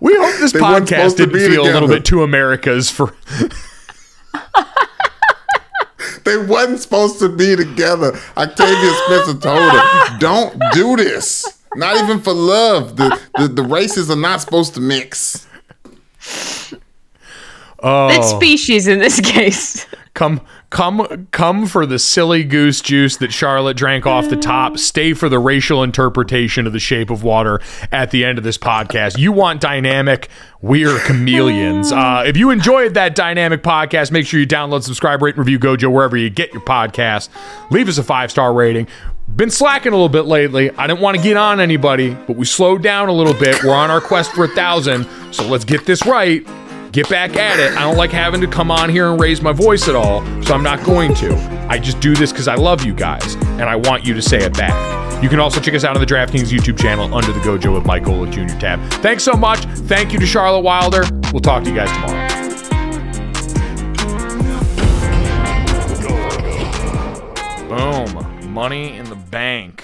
We hope this They podcast didn't be feel a little bit too America's for. [LAUGHS] They wasn't supposed to be together. Octavia Spencer told her, "Don't do this. Not even for love. The the, the races are not supposed to mix." Oh. It's species in this case. Come, come, come for the silly goose juice that Charlotte drank off the top. Stay for the racial interpretation of the shape of water at the end of this podcast. You want dynamic, we are chameleons. [LAUGHS] Uh, if you enjoyed that dynamic podcast, make sure you download, subscribe, rate, and review Gojo wherever you get your podcast. Leave us a five star rating. Been slacking a little bit lately. I didn't want to get on anybody, but we slowed down a little bit. We're on our quest for a thousand, so let's get this right get back at it. I don't like having to come on here and raise my voice at all, so I'm not going to. I just do this because I love you guys, and I want you to say it back. You can also check us out on the DraftKings YouTube channel under the Gojo with Mike Golic Jr. tab. Thanks so much. Thank you to Charlotte Wilder. We'll talk to you guys tomorrow. Boom. Money in the bank.